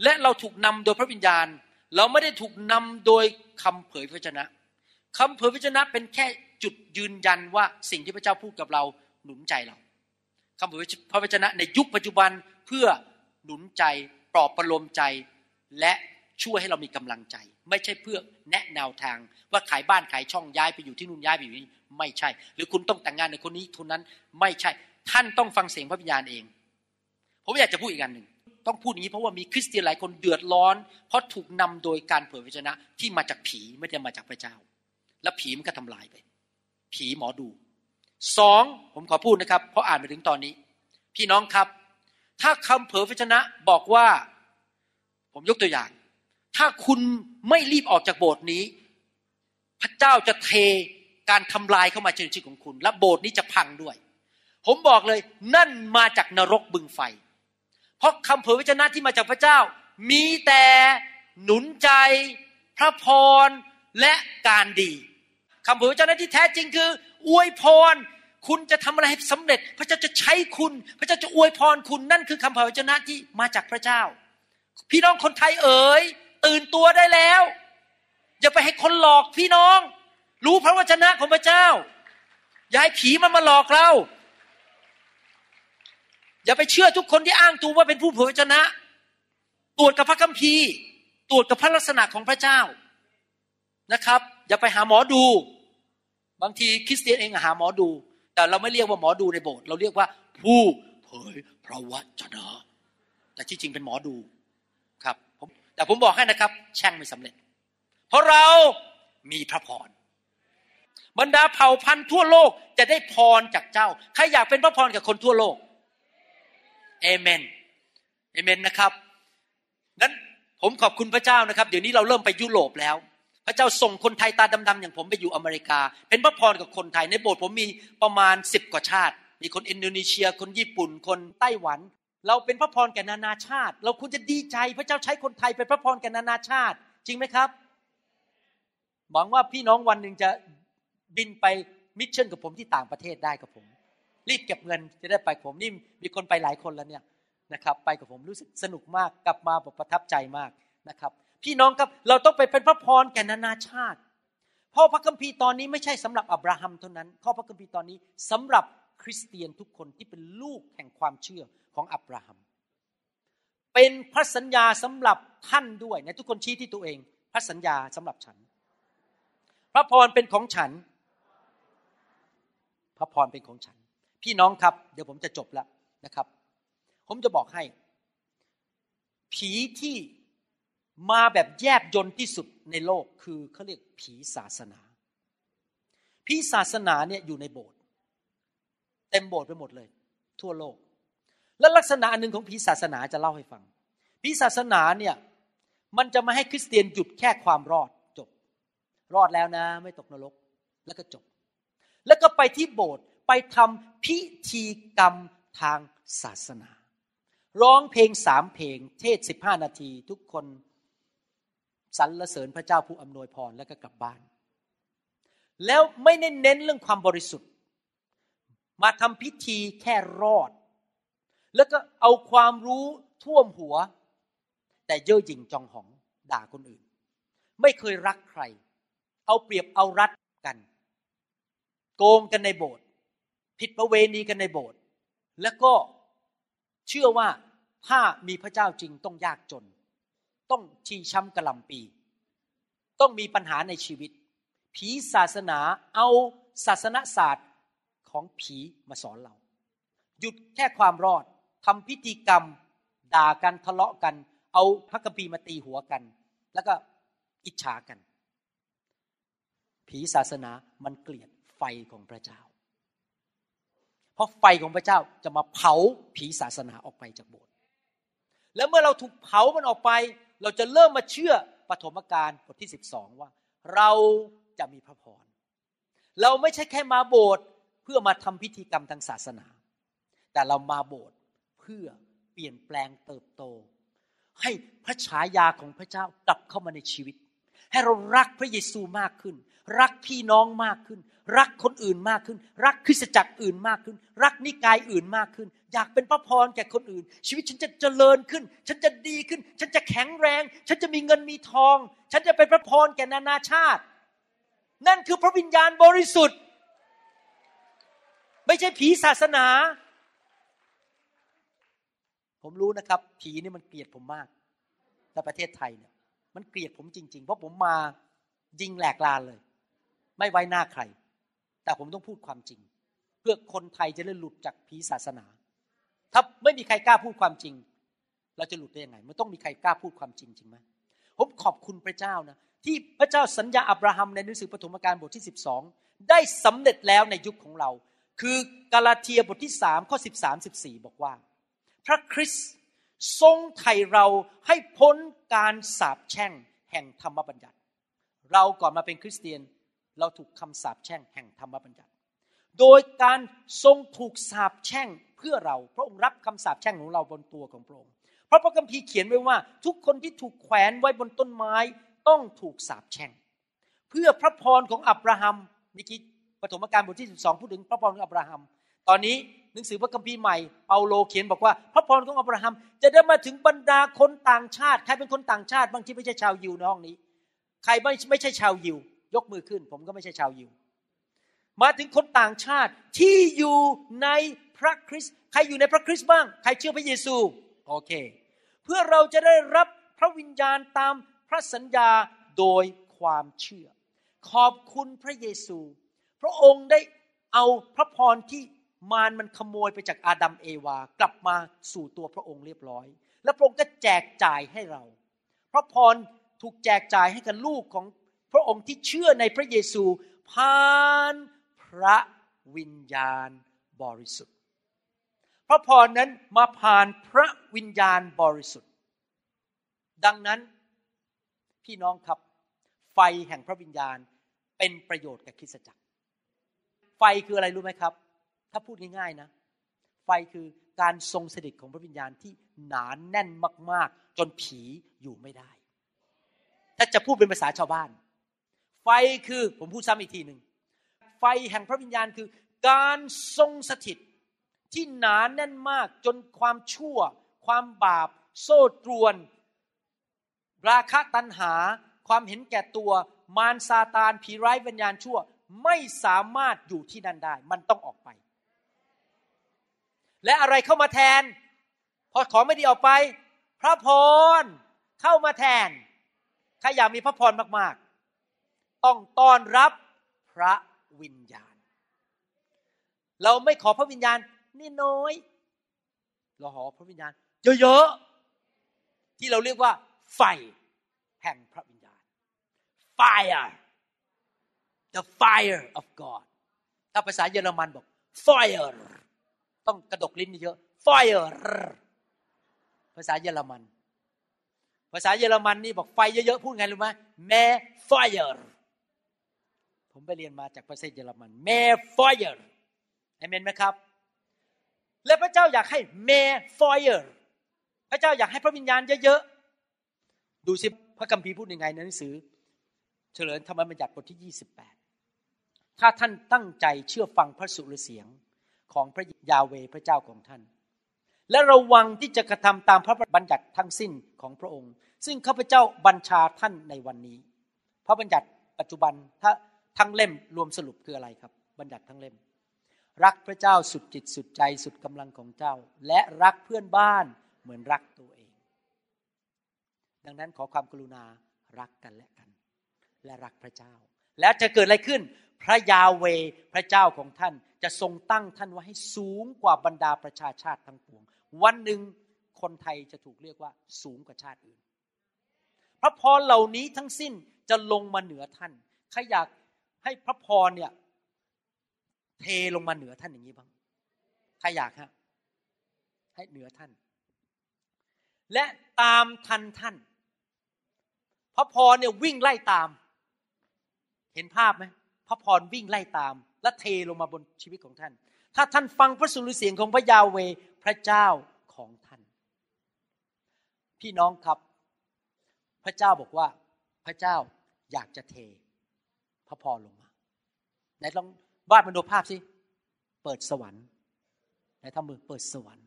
และเราถูกนำโดยพระวิญญาณ เราไม่ได้ถูกนำโดยคำเผยพระชนะคำเผยพระชนะเป็นแค่จุดยืนยันว่าสิ่งที่พระเจ้าพูดกับเราหนุนใจเราคำเผยพระวจนะในยุคปัจจุบันเพื่อหนุนใจปลอบประโลมใจ และช่วยให้เรามีกำลังใจ ไม่ใช่เพื่อแนะแนวทาง ว่าขายบ้านขายช่องย้ายไปอยู่ที่นู่นย้ายไปอยู่นี่ไม่ใช่ หรือคุณต้องแต่งงานในคนนี้คนนั้นไม่ใช่ ท่านต้องฟังเสียงพระวิญญาณเอง ผมอยากจะพูดอีกอันหนึ่ง ต้องพูดอย่างนี้เพราะว่ามีคริสเตียนหลายคนเดือดร้อน เพราะถูกนำโดยการเผยพระชนะที่มาจากผีไม่ได้มาจากพระเจ้า และผีมันก็ทำลายไป ผีหมอดูสองผมขอพูดนะครับ เพราะอ่านมาถึงตอนนี้ พี่น้องครับ ถ้าคำเผยพระชนะบอกว่า ผมยกตัวอย่าง ถ้าคุณไม่รีบออกจากโบสถ์นี้ พระเจ้าจะเทการทำลายเข้ามาในชีวิตของคุณ และโบสถ์นี้จะพังด้วย ผมบอกเลยนั่นมาจากนรกบึงไฟ เพราะคำเผยพระชนะที่มาจากพระเจ้า มีแต่หนุนใจ พระพรและการดีคำเผยพระชนะที่แท้จริงคือ อวยพร คุณจะทำอะไรให้สำเร็จ พระเจ้าจะใช้คุณ พระเจ้าจะอวยพรคุณนั่นคือคำเผยพระชนะที่มาจากพระเจ้า พี่น้องคนไทยเอ๋ยตื่นตัวได้แล้ว อย่าไปให้คนหลอกพี่น้อง รู้พระวจนะของพระเจ้า อย่าให้ผีมันมาหลอกเรา อย่าไปเชื่อทุกคนที่อ้างตัวว่าเป็นผู้เผยพระชนะ ตรวจกับพระคัมภีร์ ตรวจกับพระลักษณะของพระเจ้านะครับ อย่าไปหาหมอดู บางทีคริสเตียนเองหาหมอดู แต่เราไม่เรียกว่าหมอดูในโบสถ์เราเรียกว่าผู้เผยพระวจนะ แต่ที่จริงเป็นหมอดูครับแต่ผมบอกให้นะครับ แช่งไม่สำเร็จ เพราะเรามีพระพรบรรดาเผ่าพันธุ์ทั่วโลกจะได้พรจากเจ้า ใครอยากเป็นพระพรกับคนทั่วโลก เอเมนเอเมนนะครับนั้นผมขอบคุณพระเจ้านะครับ เดี๋ยวนี้เราเริ่มไปยุโรปแล้ว พระเจ้าส่งคนไทยตาดำๆอย่างผมไปอยู่อเมริกา เป็นพระพรกับคนไทยในโบสถ์ผมมีประมาณสิบกว่าชาติ มีคนอินโดนีเซีย คนญี่ปุ่น คนไต้หวัน เราเป็นพระพรแก่นานาชาติ เราควรจะดีใจพระเจ้าใช้คนไทยเป็นพระพรแก่นานาชาติ จริงไหมครับหวังว่าพี่น้องวันหนึ่งจะบินไป mission กับผมที่ต่างประเทศได้กับผม รีบเก็บเงินจะได้ไปผมนี่มีคนไปหลายคนแล้วเนี่ยนะครับไปกับผมรู้สึกสนุกมากกลับมาแบบประทับใจมากนะครับ พี่น้องครับเราต้องไปเป็นพระพรแก่นานาชาติเพราะพระคัมภีร์ตอนนี้ไม่ใช่สำหรับอับราฮัมเท่านั้นข้อพระคัมภีร์ตอนนี้สำหรับคริสเตียนทุกคนที่เป็นลูกแห่งความเชื่อของอับราฮัม เป็นพระสัญญาสำหรับท่านด้วยในทุกคนชี้ที่ตัวเอง พระสัญญาสำหรับฉัน พระพรเป็นของฉัน พระพรเป็นของฉัน พี่น้องครับ เดี๋ยวผมจะจบแล้วนะครับ ผมจะบอกให้ ผีที่มาแบบแยบยนที่สุดในโลกคือเขาเรียกผีศาสนา ผีศาสนาเนี่ยอยู่ในโบสถ์เต็มโบสถ์ไปหมดเลย ทั่วโลก และลักษณะหนึ่งของผีศาสนาจะเล่าให้ฟัง ผีศาสนาเนี่ยมันจะมาให้คริสเตียนหยุดแค่ความรอดจบ รอดแล้วนะ ไม่ตกนรกแล้วก็จบ แล้วก็ไปที่โบสถ์ ไปทำพิธีกรรมทางศาสนา ร้องเพลงสามเพลง เทศสิบห้านาทีทุกคนสรรเสริญพระเจ้าผู้อำนวยพรแล้วก็กลับบ้าน แล้วไม่เน้นเน้นเรื่องความบริสุทธิ์ มาทำพิธีแค่รอด แล้วก็เอาความรู้ท่วมหัว แต่เย่อหยิ่งจองหองด่าคนอื่น ไม่เคยรักใคร เอาเปรียบเอารัดกัน โกงกันในโบสถ์ ผิดประเวณีกันในโบสถ์แล้วก็เชื่อว่าถ้ามีพระเจ้าจริงต้องยากจน ต้องชีช้ำกระลำปี ต้องมีปัญหาในชีวิต ผีศาสนาเอาศาสนศาสตร์ของผีมาสอนเรา หยุดแค่ความรอดทำพิธีกรรม ด่ากันทะเลาะกัน เอาพระคัมภีมาตีหัวกัน แล้วก็อิจฉากัน ผีศาสนามันเกลียดไฟของพระเจ้า เพราะไฟของพระเจ้าจะมาเผาผีศาสนาออกไปจากโบสถ์แล้วเมื่อเราถูกเผามันออกไป เราจะเริ่มมาเชื่อปฐมกาลบทที่สิบสองว่า เราจะมีพระพรเราไม่ใช่แค่มาโบสถ์เพื่อมาทำพิธีกรรมทางศาสนา แต่เรามาโบสถ์เพื่อเปลี่ยนแปลงเติบโต ให้พระฉายาของพระเจ้ากลับเข้ามาในชีวิต ให้เรารักพระเยซูมากขึ้น รักพี่น้องมากขึ้น รักคนอื่นมากขึ้น รักคริสตจักรอื่นมากขึ้น รักนิกายอื่นมากขึ้น อยากเป็นพระพรแก่คนอื่น ชีวิตฉันจะเจริญขึ้น ฉันจะดีขึ้น ฉันจะแข็งแรง ฉันจะมีเงินมีทอง ฉันจะเป็นพระพรแก่นานาชาติ นั่นคือพระวิญญาณบริสุทธิ์ ไม่ใช่ผีศาสนา ผมรู้นะครับ ผีนี่มันเกลียดผมมากในประเทศไทยเนี่ย มันเกลียดผมจริง ๆ เพราะผมมายิงแหลกลานเลย ไม่ไว้หน้าใคร แต่ผมต้องพูดความจริง เพื่อคนไทยจะได้หลุดจากผีศาสนา ถ้าไม่มีใครกล้าพูดความจริง เราจะหลุดได้ยังไง มันต้องมีใครกล้าพูดความจริงจริงไหมผมขอบคุณพระเจ้านะที่พระเจ้าสัญญาอับราฮัมในหนังสือปฐมกาลบทที่ 12 ได้สำเร็จแล้วในยุคของเรา คือกาลาเทียบทที่สามข้อสิบสามสิบสี่บอกว่า พระคริสต์ ทรงไถ่เราให้พ้นการสาปแช่งแห่งธรรมบัญญัติ เราก่อนมาเป็นคริสเตียน เราถูกคำสาปแช่งแห่งธรรมบัญญัติ โดยการทรงถูกสาปแช่งเพื่อเรา พระองค์รับคำสาปแช่งของเราบนตัวของพระองค์เพราะพระคัมภีร์เขียนไว้ว่าทุกคนที่ถูกแขวนไว้บนต้นไม้ต้องถูกสาปแช่ง เพื่อพระพรของอับราฮัมนี่คิปฐมกาลบทที่ 12 พูดถึงพระพรของอับราฮัม ตอนนี้ หนังสือพระคัมภีร์ใหม่เปาโลเขียนบอกว่า พระพรของอับราฮัม จะได้มาถึงบรรดาคนต่างชาติ ใครเป็นคนต่างชาติบางที่ไม่ใช่ชาวยิวในห้องนี้ ใครไม่ไม่ใช่ชาวยิว ยกมือขึ้น ผมก็ไม่ใช่ชาวยิว มาถึงคนต่างชาติที่อยู่ในพระคริสต์ใครอยู่ในพระคริสต์บ้าง ใครเชื่อพระเยซูโอเค เพื่อเราจะได้รับพระวิญญาณตามพระสัญญาโดยความเชื่อ ขอบคุณพระเยซู พระองค์ได้เอาพระพรที่ มารมันขโมยไปจากอาดัมเอวา กลับมาสู่ตัวพระองค์เรียบร้อย แล้วพระองค์ก็แจกจ่ายให้เรา พระพรถูกแจกจ่ายให้กับลูกของพระองค์ที่เชื่อในพระเยซูผ่านพระวิญญาณบริสุทธิ์ พระพรนั้นมาผ่านพระวิญญาณบริสุทธิ์ ดังนั้นพี่น้องครับ ไฟแห่งพระวิญญาณเป็นประโยชน์กับคริสตจักร ไฟคืออะไรรู้ไหมครับ ถ้าพูดง่ายๆนะ ไฟคือการทรงสถิตของพระวิญญาณที่หนานแน่นมาก ๆ จนผีอยู่ไม่ได้ ถ้าจะพูดเป็นภาษาชาวบ้าน ไฟคือผมพูดซ้ำอีกทีหนึ่งไฟแห่งพระวิญญาณคือ การทรงสถิตที่หนานแน่นมากจนความชั่ว ความบาป โซ่ตรวน ราคะตัณหา ความเห็นแก่ตัว มารซาตานผีร้ายวิญญาณชั่ว ไม่สามารถอยู่ที่นั่นได้ มันต้องออกไป และอะไรเข้ามาแทน พอของไม่ดีออกไป พระพรเข้ามาแทนใครอยากมีพระพรมากๆ ต้องต้อนรับพระวิญญาณ เราไม่ขอพระวิญญาณนี่น้อย เราขอพระวิญญาณ เยอะๆ ที่เราเรียกว่า ไฟแห่งพระวิญญาณ fire the fire of God ถ้าภาษาเยอรมันบอก fire ต้องกระดกลิ้นเยอะ fire ภาษาเยอรมัน ภาษาเยอรมันนี่บอกไฟเยอะๆพูดไงรู้ไหมแม่ fire ผมไปเรียนมาจากประเทศเยอรมันแม่ fire เอเมนไหมครับ และพระเจ้าอยากให้แม่ fire พระเจ้าอยากให้พระวิญญาณเยอะๆดูสิพระคัมภีร์พูดยังไงในหนังสือ เฉลิมธรรมบัญญัติบทที่ 28 ถ้าท่านตั้งใจเชื่อฟังพระสุรเสียง ของพระยาเวพระเจ้าของท่าน และระวังที่จะกระทำตามพระบัญญัติทั้งสิ้นของพระองค์ ซึ่งข้าพเจ้าบัญชาท่านในวันนี้ พระบัญญัติปัจจุบันถ้าทั้งเล่มรวมสรุปคืออะไรครับ บัญญัติทั้งเล่ม รักพระเจ้าสุดจิตสุดใจสุดกำลังของเจ้า และรักเพื่อนบ้านเหมือนรักตัวเอง ดังนั้นขอความกรุณารักกันและกัน และรักพระเจ้า แล้วจะเกิดอะไรขึ้น พระยาเวพระเจ้าของท่านจะทรงตั้งท่านไว้ให้สูงกว่าบรรดาประชาชาติทั้งปวง วันหนึ่งคนไทยจะถูกเรียกว่าสูงกว่าชาติอื่น พระพรเหล่านี้ทั้งสิ้นจะลงมาเหนือท่าน ใครอยากให้พระพรเนี่ยเทลงมาเหนือท่านอย่างนี้บ้าง ใครอยากฮะ ให้เหนือท่าน และตามทันท่าน พระพรเนี่ยวิ่งไล่ตาม เห็นภาพไหมพระพรวิ่งไล่ตาม และเทลงมาบนชีวิตของท่าน ถ้าท่านฟังพระสุรเสียงของพระยาเวพระเจ้าของท่าน พี่น้องครับพระเจ้าบอกว่าพระเจ้าอยากจะเท พระพรลงมาไหนลองวาดมโนภาพสิเปิดสวรรค์ไหนทำมือเปิดสวรรค์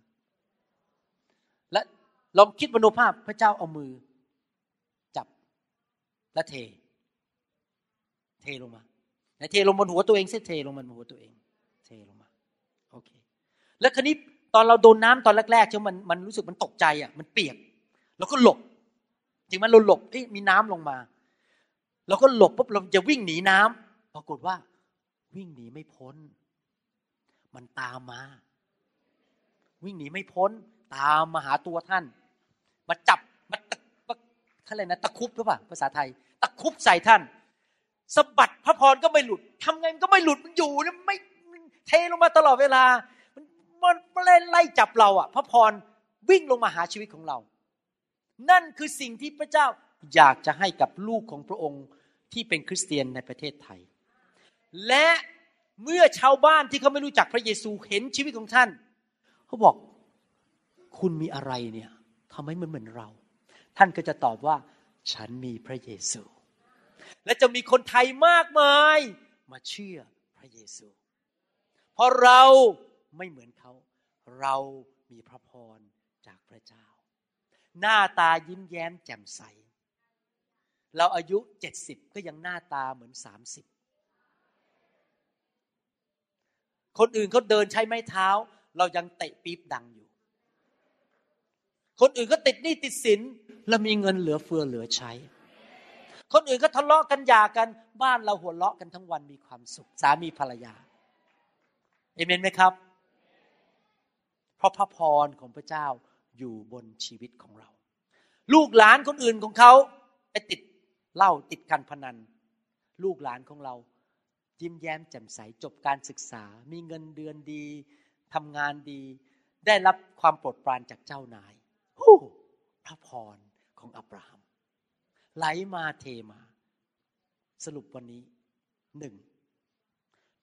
และลองคิดมโนภาพพระเจ้าเอามือ จับและเท เทลงมาเทลงบนหัวตัวเองเส้เทลงบนหัวตัวเอง เทลงมาโอเค แล้วคันนี้ตอนเราโดนน้ำตอนแรกๆเช่มันมันรู้สึกมันตกใจอะมันเปียกเราก็หลบจริงไหมเราหลบเอ้มีน้ำลงมาเราก็หลบปุ๊บเราจะวิ่งหนีน้ำปรากฏว่า วิ่งหนีไม่พ้น มันตามมา วิ่งหนีไม่พ้น ตามมาหาตัวท่าน มาจับมาตะอะไรนะตะคุบหรือเปล่าภาษาไทย ตะคุบใส่ท่าน สะบัดพระพรก็ไม่หลุดทำไงมันก็ไม่หลุดมันอยู่เนี่ยไม่เทลงมาตลอดเวลา มันมันเล่นไล่จับเราอะ พระพรวิ่งลงมาหาชีวิตของเรา นั่นคือสิ่งที่พระเจ้าอยากจะให้กับลูกของพระองค์ที่เป็นคริสเตียนในประเทศไทย และเมื่อชาวบ้านที่เขาไม่รู้จักพระเยซูเห็นชีวิตของท่าน เขาบอกคุณมีอะไรเนี่ยทำให้มันเหมือนเรา ท่านก็จะตอบว่า ฉันมีพระเยซู และจะมีคนไทยมากมาย มาเชื่อพระเยซู เพราะเราไม่เหมือนเขา เรามีพระพรจากพระเจ้า หน้าตายิ้มแย้มแจ่มใส เราอายุเจ็ดสิบก็ยังหน้าตาเหมือนสามสิบคนอื่นเขาเดินใช้ไม้เท้า เรายังเตะปี๊บดังอยู่ คนอื่นก็ติดหนี้ติดสินเรามีเงินเหลือเฟือเหลือใช้ คนอื่นก็ทะเลาะกันหย่ากัน บ้านเราหัวเราะกันทั้งวันมีความสุข สามีภรรยาเอเมนไหมครับ เพราะพระพรของพระเจ้าอยู่บนชีวิตของเรา ลูกหลานคนอื่นของเขาไปติดเล่าติดการพนัน ลูกหลานของเรา ยิ้มแย้มแจ่มใสจบการศึกษา มีเงินเดือนดีทำงานดี ได้รับความโปรดปรานจากเจ้านายพระพรของอับราฮัม ไหลมาเทมา สรุปวันนี้หนึ่ง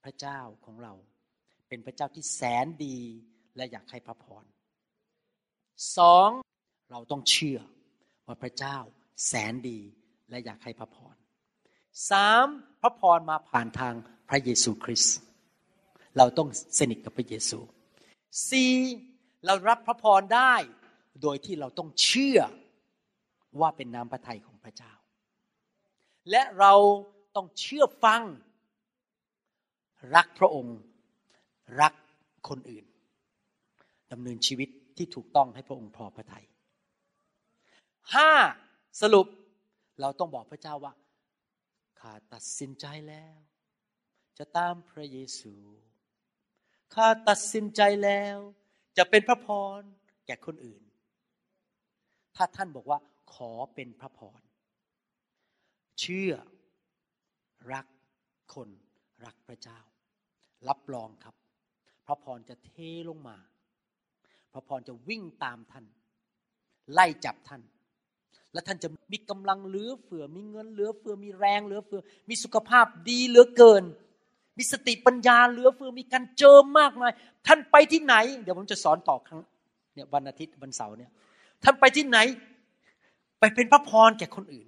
พระเจ้าของเรา เป็นพระเจ้าที่แสนดีและอยากให้พระพรสองเราต้องเชื่อว่าพระเจ้าแสนดีและอยากให้พระพรสามพระพรมาผ่านทางพระเยซูคริสต์เราต้องสนิทกับพระเยซูสี่เรารับพระพรได้โดยที่เราต้องเชื่อ ว่าเป็นน้ำพระทัยของพระเจ้า และเราต้องเชื่อฟัง รักพระองค์ รักคนอื่นดำเนินชีวิตที่ถูกต้องให้พระองค์พอพระทยัยห้าสรุปเราต้องบอกพระเจ้าว่าข้าตัดสินใจแล้ว จะตามพระเยซูข้าตัดสินใจแล้ว จะเป็นพระพรแก่คนอื่น ถ้าท่านบอกว่า ขอเป็นพระพร เชื่อรักคนรักพระเจ้า รับรองครับ พระพรจะเทลงมา พระพรจะวิ่งตามท่าน ไล่จับท่าน และท่านจะมีกำลังเหลือเฟือ มีเงินเหลือเฟือ มีแรงเหลือเฟือ มีสุขภาพดีเหลือเกิน มีสติปัญญาเหลือเฟือ มีการเจิมมากมาย ท่านไปที่ไหน เดี๋ยวผมจะสอนต่อครั้งเนี่ยวันอาทิตย์วันเสาร์เนี่ย ท่านไปที่ไหน ไปเป็นพระพรแก่คนอื่น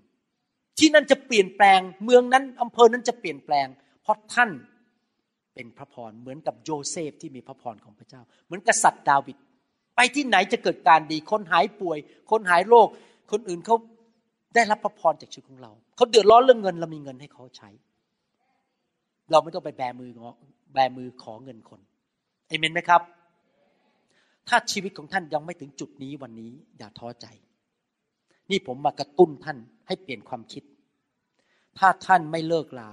ที่นั่นจะเปลี่ยนแปลง เมืองนั้นอำเภอนั้นจะเปลี่ยนแปลง เพราะท่านเป็นพระพรเหมือนกับโยเซฟที่มีพระพรของพระเจ้า เหมือนกษัตริย์ดาวิดไปที่ไหนจะเกิดการดี คนหายป่วย คนหายโรคคนอื่นเขาได้รับพระพรจากชีวิตของเราเขาเดือดร้อนเรื่องเงินเรามีเงินให้เขาใช้ เราไม่ต้องไปแบมืองอแบมือขอเงินคนเอเมนไหมครับ ถ้าชีวิตของท่านยังไม่ถึงจุดนี้วันนี้อย่าท้อใจ นี่ผมมากระตุ้นท่านให้เปลี่ยนความคิด ถ้าท่านไม่เลิกลา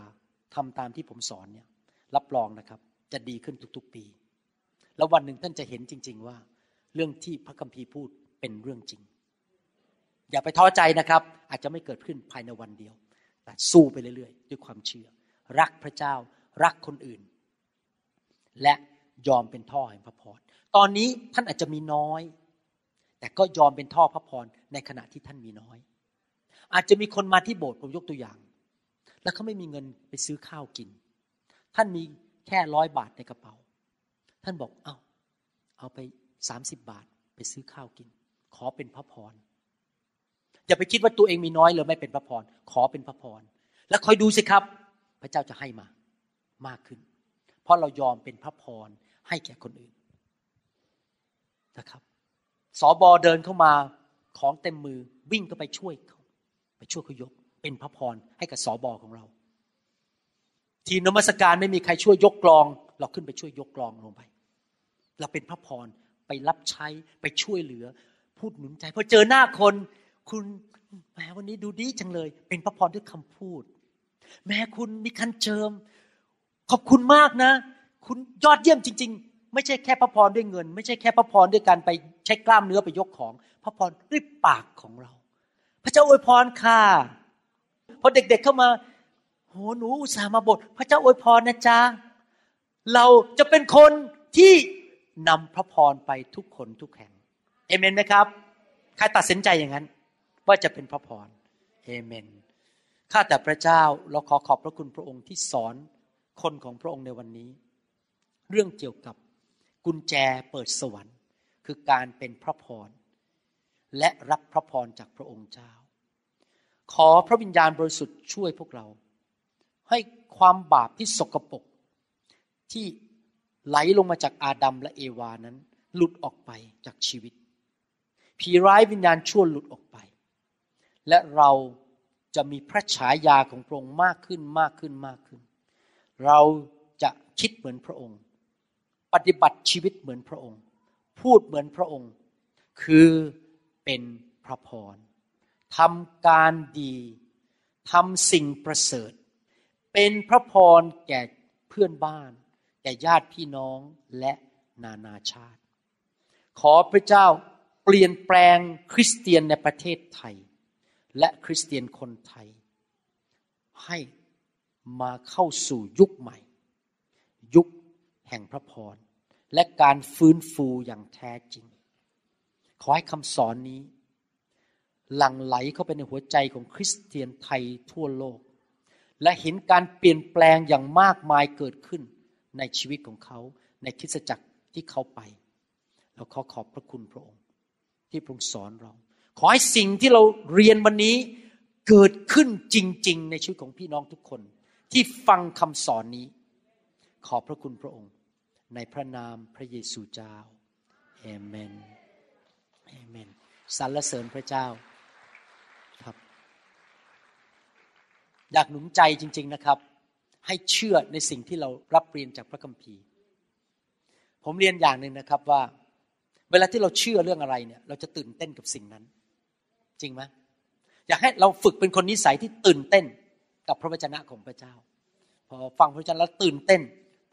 ทำตามที่ผมสอนเนี่ย รับรองนะครับ จะดีขึ้นทุกๆปี แล้ววันหนึ่งท่านจะเห็นจริง ๆ ว่า เรื่องที่พระคัมภีร์พูดเป็นเรื่องจริง อย่าไปท้อใจนะครับ อาจจะไม่เกิดขึ้นภายในวันเดียว แต่สู้ไปเรื่อยๆ ด้วยความเชื่อ รักพระเจ้า รักคนอื่น และยอมเป็นท่อแห่งพระพรตอนนี้ท่านอาจจะมีน้อย แต่ก็ยอมเป็นท่อพระพร ในขณะที่ท่านมีน้อย อาจจะมีคนมาที่โบสถ์ผมยกตัวอย่าง แล้วเขาไม่มีเงินไปซื้อข้าวกิน ท่านมีแค่ร้อยบาทในกระเป๋า ท่านบอกเอา้าเอาไปสามสิบบาทไปซื้อข้าวกิน ขอเป็นพระพรอย่าไปคิดว่าตัวเองมีน้อยเลยไม่เป็นพระพรขอเป็นพระพรแล้วคอยดูสิครับ พระเจ้าจะให้มามากขึ้น เพราะเรายอมเป็นพระพรให้แก่คนอื่นนะครับสอบอเดินเข้ามา ของเต็มมือวิ่งก็ไปช่วยเขาไปช่วยเขายก เป็นพระพรให้กับสอบอของเรา ทีนมัสการไม่มีใครช่วยยกกลอง เราขึ้นไปช่วยยกกลองลงไป เราเป็นพระพรไปรับใช้ไปช่วยเหลือ พูดหนุนใจพอเจอหน้าคน คุณแม้วันนี้ดูดีจังเลย เป็นพระพรด้วยคำพูด แม้คุณมีคันเจิม ขอบคุณมากนะ คุณยอดเยี่ยมจริง ๆ ไม่ใช่แค่พระพรด้วยเงิน ไม่ใช่แค่พระพรด้วยการไปใช้กล้ามเนื้อไปยกของ พระพรด้วยปากของเรา พระเจ้าอวยพรค่ะพอเด็กๆเข้ามาโหหนูอุตส่าห์มาบทพระเจ้าอวยพรนะจ๊ะเราจะเป็นคนที่นำพระพรไปทุกคนทุกแห่งเอเมนไหมครับใครตัดสินใจอย่างนั้น ว่าจะเป็นพระพรเอเมนข้าแต่พระเจ้าเราขอขอบพระคุณพระองค์ที่สอนคนของพระองค์ในวันนี้ เรื่องเกี่ยวกับ กุญแจเปิดสวรรค์ คือการเป็นพระพร และรับพระพรจากพระองค์เจ้า ขอพระวิญญาณบริสุทธิ์ช่วยพวกเรา ให้ความบาปที่สกปรกที่ไหลลงมาจากอาดัมและเอวานั้น หลุดออกไปจากชีวิต ผีร้ายวิญญาณชั่วหลุดออกไป และเราจะมีพระฉายาของพระองค์มากขึ้นมากขึ้นมากขึ้น เราจะคิดเหมือนพระองค์ ปฏิบัติชีวิตเหมือนพระองค์ พูดเหมือนพระองค์ คือเป็นพระพรทำการดีทำสิ่งประเสริฐ เป็นพระพรแก่เพื่อนบ้าน แก่ญาติพี่น้องและนานาชาติ ขอพระเจ้าเปลี่ยนแปลงคริสเตียนในประเทศไทย และคริสเตียนคนไทย ให้มาเข้าสู่ยุคใหม่ ยุคแห่งพระพร และการฟื้นฟูอย่างแท้จริง ขอให้คำสอนนี้ หลั่งไหลเข้าไปในหัวใจของคริสเตียนไทยทั่วโลก และเห็นการเปลี่ยนแปลงอย่างมากมายเกิดขึ้นในชีวิตของเขาในคิสจักรที่เขาไป เราขอขอบพระคุณพระองค์ ที่พระองค์สอนเรา ขอให้สิ่งที่เราเรียนวันนี้เกิดขึ้นจริง ๆ ในชีวิตของพี่น้องทุกคน ที่ฟังคำสอนนี้ ขอบพระคุณพระองค์ ในพระนามพระเยซูเจ้าเอเมนเอเมนสรรเสริญพระเจ้าครับอยากหนุนใจจริง ๆนะครับ ให้เชื่อในสิ่งที่เรารับเรียนจากพระคัมภีร์ ผมเรียนอย่างหนึ่งนะครับว่า เวลาที่เราเชื่อเรื่องอะไรเนี่ย เราจะตื่นเต้นกับสิ่งนั้น จริงไหมอยากให้เราฝึกเป็นคนนิสัยที่ตื่นเต้นกับพระวจนะของพระเจ้า พอฟังพระวจนะแล้วตื่นเต้น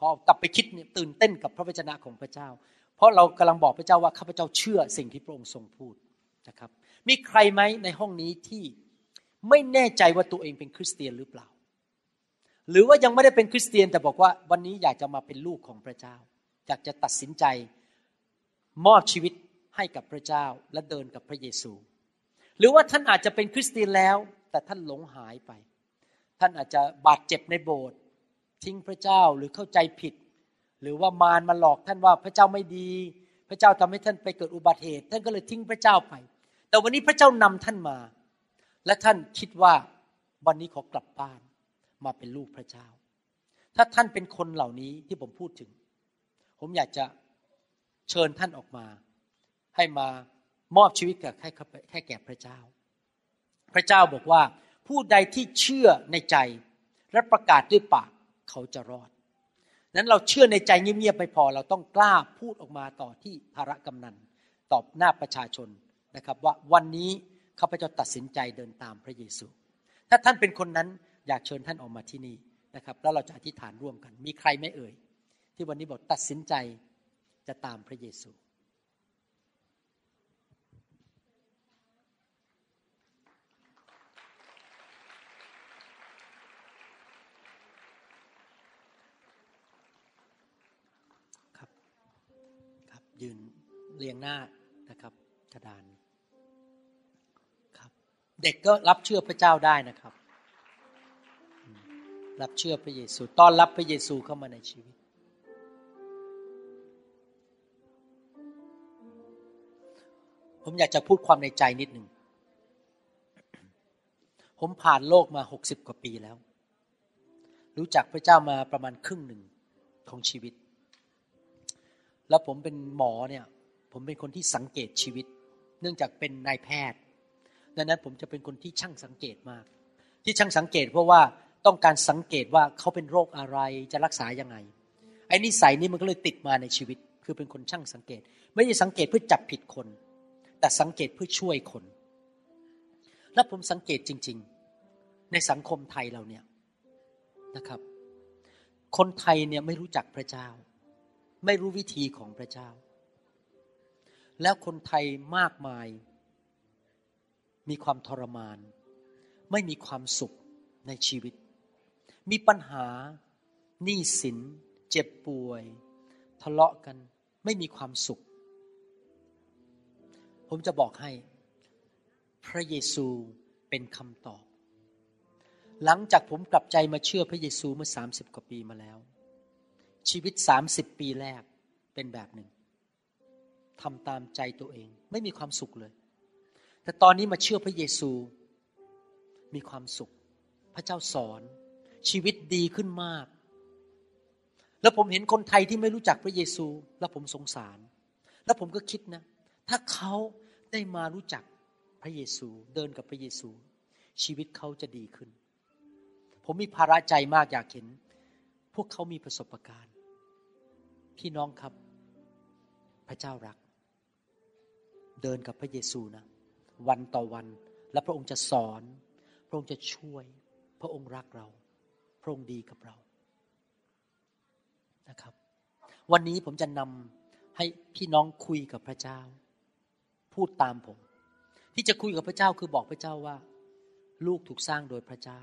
พอกลับไปคิดเนี่ยตื่นเต้นกับพระวจนะของพระเจ้า เพราะเรากำลังบอกพระเจ้าว่าข้าพเจ้าเชื่อสิ่งที่พระองค์ทรงพูดนะครับ มีใครไหมในห้องนี้ที่ไม่แน่ใจว่าตัวเองเป็นคริสเตียนหรือเปล่า หรือว่ายังไม่ได้เป็นคริสเตียนแต่บอกว่าวันนี้อยากจะมาเป็นลูกของพระเจ้า อยากจะตัดสินใจมอบชีวิตให้กับพระเจ้าและเดินกับพระเยซู หรือว่าท่านอาจจะเป็นคริสเตียนแล้ว แต่ท่านหลงหายไป ท่านอาจจะบาดเจ็บในโบสถ์ ทิ้งพระเจ้าหรือเข้าใจผิด หรือว่ามารมาหลอกท่านว่าพระเจ้าไม่ดี พระเจ้าทำให้ท่านไปเกิดอุบัติเหตุ ท่านก็เลยทิ้งพระเจ้าไป แต่วันนี้พระเจ้านำท่านมา และท่านคิดว่าวันนี้ขอกลับบ้านมาเป็นลูกพระเจ้า ถ้าท่านเป็นคนเหล่านี้ที่ผมพูดถึง ผมอยากจะเชิญท่านออกมา ให้มามอบชีวิตกับให้แค่แก่พระเจ้า พระเจ้าบอกว่าผู้ใดที่เชื่อในใจและประกาศด้วยปาก เขาจะรอด นั้นเราเชื่อในใจเงียบๆไม่พอ เราต้องกล้าพูดออกมาต่อที่ภาระกำนันตอบหน้าประชาชนนะครับ ว่าวันนี้ข้าพเจ้าตัดสินใจเดินตามพระเยซู ถ้าท่านเป็นคนนั้นอยากเชิญท่านออกมาที่นี่นะครับ แล้วเราจะอธิษฐานร่วมกัน มีใครไม่เอ่ย ที่วันนี้บอกตัดสินใจจะตามพระเยซู ครับ ครับ ยืน เรียงหน้านะครับกระดานครับ เด็กก็รับเชื่อพระเจ้าได้นะครับ รับเชื่อพระเยซูต้อนรับพระเยซูเข้ามาในชีวิต ผมอยากจะพูดความในใจนิดหนึ่งผมผ่านโลกมาหกสิบกว่าปีแล้ว รู้จักพระเจ้ามาประมาณครึ่งหนึ่งของชีวิต แล้วผมเป็นหมอเนี่ย ผมเป็นคนที่สังเกตชีวิต เนื่องจากเป็นนายแพทย์ ดังนั้นผมจะเป็นคนที่ช่างสังเกตมาก ที่ช่างสังเกตเพราะว่าต้องการสังเกตว่าเขาเป็นโรคอะไรจะรักษายังไงไอ้นิสัยนี้มันก็เลยติดมาในชีวิต คือเป็นคนช่างสังเกต ไม่ใช่สังเกตเพื่อจับผิดคน แต่สังเกตเพื่อช่วยคน และผมสังเกตจริง ๆ ในสังคมไทยเราเนี่ยนะครับ คนไทยเนี่ยไม่รู้จักพระเจ้า ไม่รู้วิธีของพระเจ้า แล้วคนไทยมากมาย มีความทรมาน ไม่มีความสุขในชีวิต มีปัญหาหนี้สิน เจ็บป่วย ทะเลาะกันไม่มีความสุข ผมจะบอกให้ พระเยซูเป็นคำตอบ หลังจากผมกลับใจมาเชื่อพระเยซูเมื่อสามสิบกว่าปีมาแล้ว ชีวิตสามสิบปีแรกเป็นแบบหนึ่ง ทำตามใจตัวเอง ไม่มีความสุขเลย แต่ตอนนี้มาเชื่อพระเยซู มีความสุข พระเจ้าสอน ชีวิตดีขึ้นมาก แล้วผมเห็นคนไทยที่ไม่รู้จักพระเยซู แล้วผมสงสาร แล้วผมก็คิดนะ ถ้าเขาได้มารู้จักพระเยซู เดินกับพระเยซู ชีวิตเขาจะดีขึ้น ผมมีภาระใจมากอยากเห็น พวกเขามีประสบการณ์ พี่น้องครับ พระเจ้ารัก เดินกับพระเยซูนะ วันต่อวัน และพระองค์จะสอน พระองค์จะช่วย พระองค์รักเรา พระองค์ดีกับเรานะครับ วันนี้ผมจะนำให้พี่น้องคุยกับพระเจ้า พูดตามผม ที่จะคุยกับพระเจ้าคือบอกพระเจ้าว่า ลูกถูกสร้างโดยพระเจ้า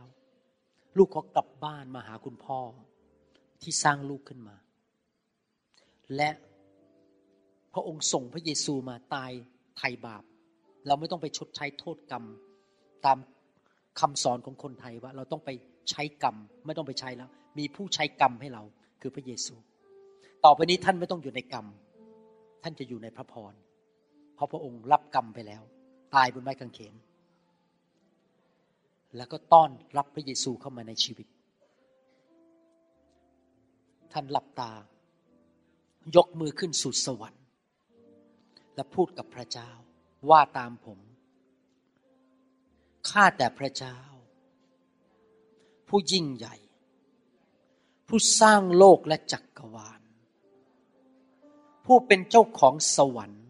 ลูกขอกลับบ้านมาหาคุณพ่อ ที่สร้างลูกขึ้นมา และพระองค์ส่งพระเยซูมาตาย ไถ่บาป เราไม่ต้องไปชดใช้โทษกรรม ตามคำสอนของคนไทยว่า เราต้องไปใช้กรรม ไม่ต้องไปใช้แล้ว มีผู้ใช้กรรมให้เรา คือพระเยซู ต่อไปนี้ท่านไม่ต้องอยู่ในกรรม ท่านจะอยู่ในพระพรเพราะพระองค์รับกรรมไปแล้ว ตายบนไม้กางเขนแล้วก็ต้อนรับพระเยซูเข้ามาในชีวิต ท่านหลับตายกมือขึ้นสู่สวรรค์ และพูดกับพระเจ้า ว่าตามผมข้าแต่พระเจ้า ผู้ยิ่งใหญ่ ผู้สร้างโลกและจักกรวาล ผู้เป็นเจ้าของสวรรค์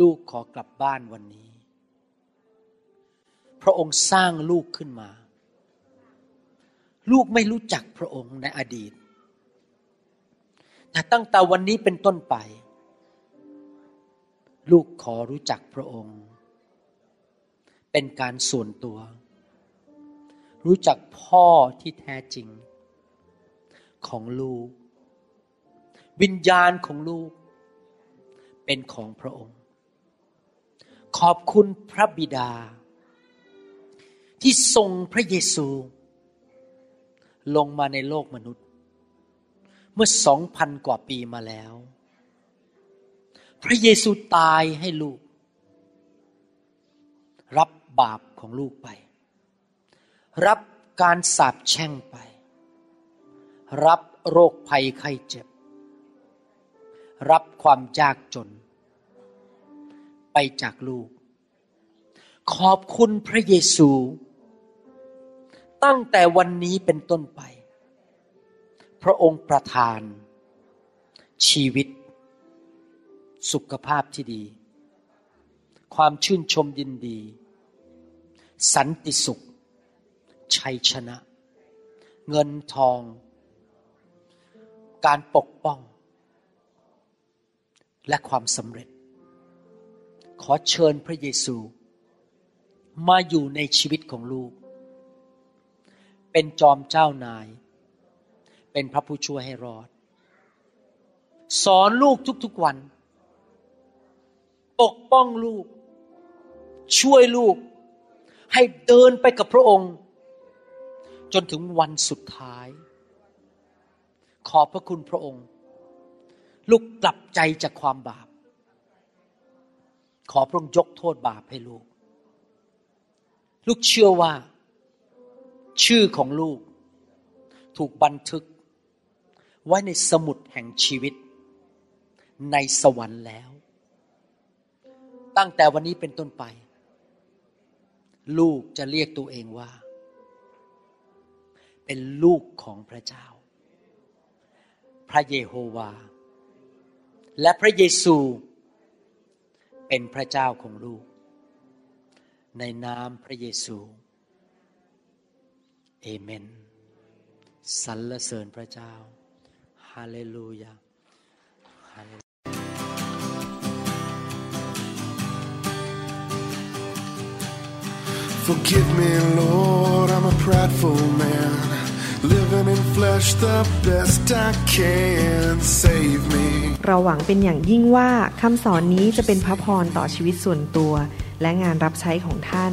ลูกขอกลับบ้านวันนี้ พระองค์สร้างลูกขึ้นมา ลูกไม่รู้จักพระองค์ในอดีต แต่ตั้งแต่วันนี้เป็นต้นไป ลูกขอรู้จักพระองค์ เป็นการส่วนตัว รู้จักพ่อที่แท้จริง ของลูก วิญญาณของลูก เป็นของพระองค์ ขอบคุณพระบิดา ที่ทรงพระเยซู ลงมาในโลกมนุษย์ มื่อสองพันกว่าปีมาแล้ว พระเยซูตายให้ลูก รับบาปของลูกไป รับการสาปแช่งไป รับโรคภัยไข้เจ็บ รับความยากจน ไปจากลูก ขอบคุณพระเยซู ตั้งแต่วันนี้เป็นต้นไป พระองค์ประทาน ชีวิต สุขภาพที่ดี ความชื่นชมยินดี สันติสุข ชัยชนะ เงินทอง การปกป้อง และความสำเร็จ ขอเชิญพระเยซูมาอยู่ในชีวิตของลูก เป็นจอมเจ้านาย เป็นพระผู้ช่วยให้รอด สอนลูกทุกๆวัน ปกป้องลูก ช่วยลูก ให้เดินไปกับพระองค์ จนถึงวันสุดท้าย ขอบพระคุณพระองค์ ลูกกลับใจจากความบาป ขอพระองค์ยกโทษบาปให้ลูก ลูกเชื่อว่าชื่อของลูก ถูกบันทึก ไว้ในสมุดแห่งชีวิต ในสวรรค์แล้ว ตั้งแต่วันนี้เป็นต้นไป ลูกจะเรียกตัวเองว่า เป็นลูกของพระเจ้า พระเยโฮวา และพระเยซู เป็นพระเจ้าของลูก ในนามพระเยซูเอเมนสรรเสริญพระเจ้าาเลลูยาฮาเลลูยา Forgive me, Lord, I'm a prideful man. Living in flesh the best I can. Save me. เราหวังเป็นอย่างยิ่งว่าคำสอนนี้จะเป็นพระพรต่อชีวิตส่วนตัว และงานรับใช้ของท่าน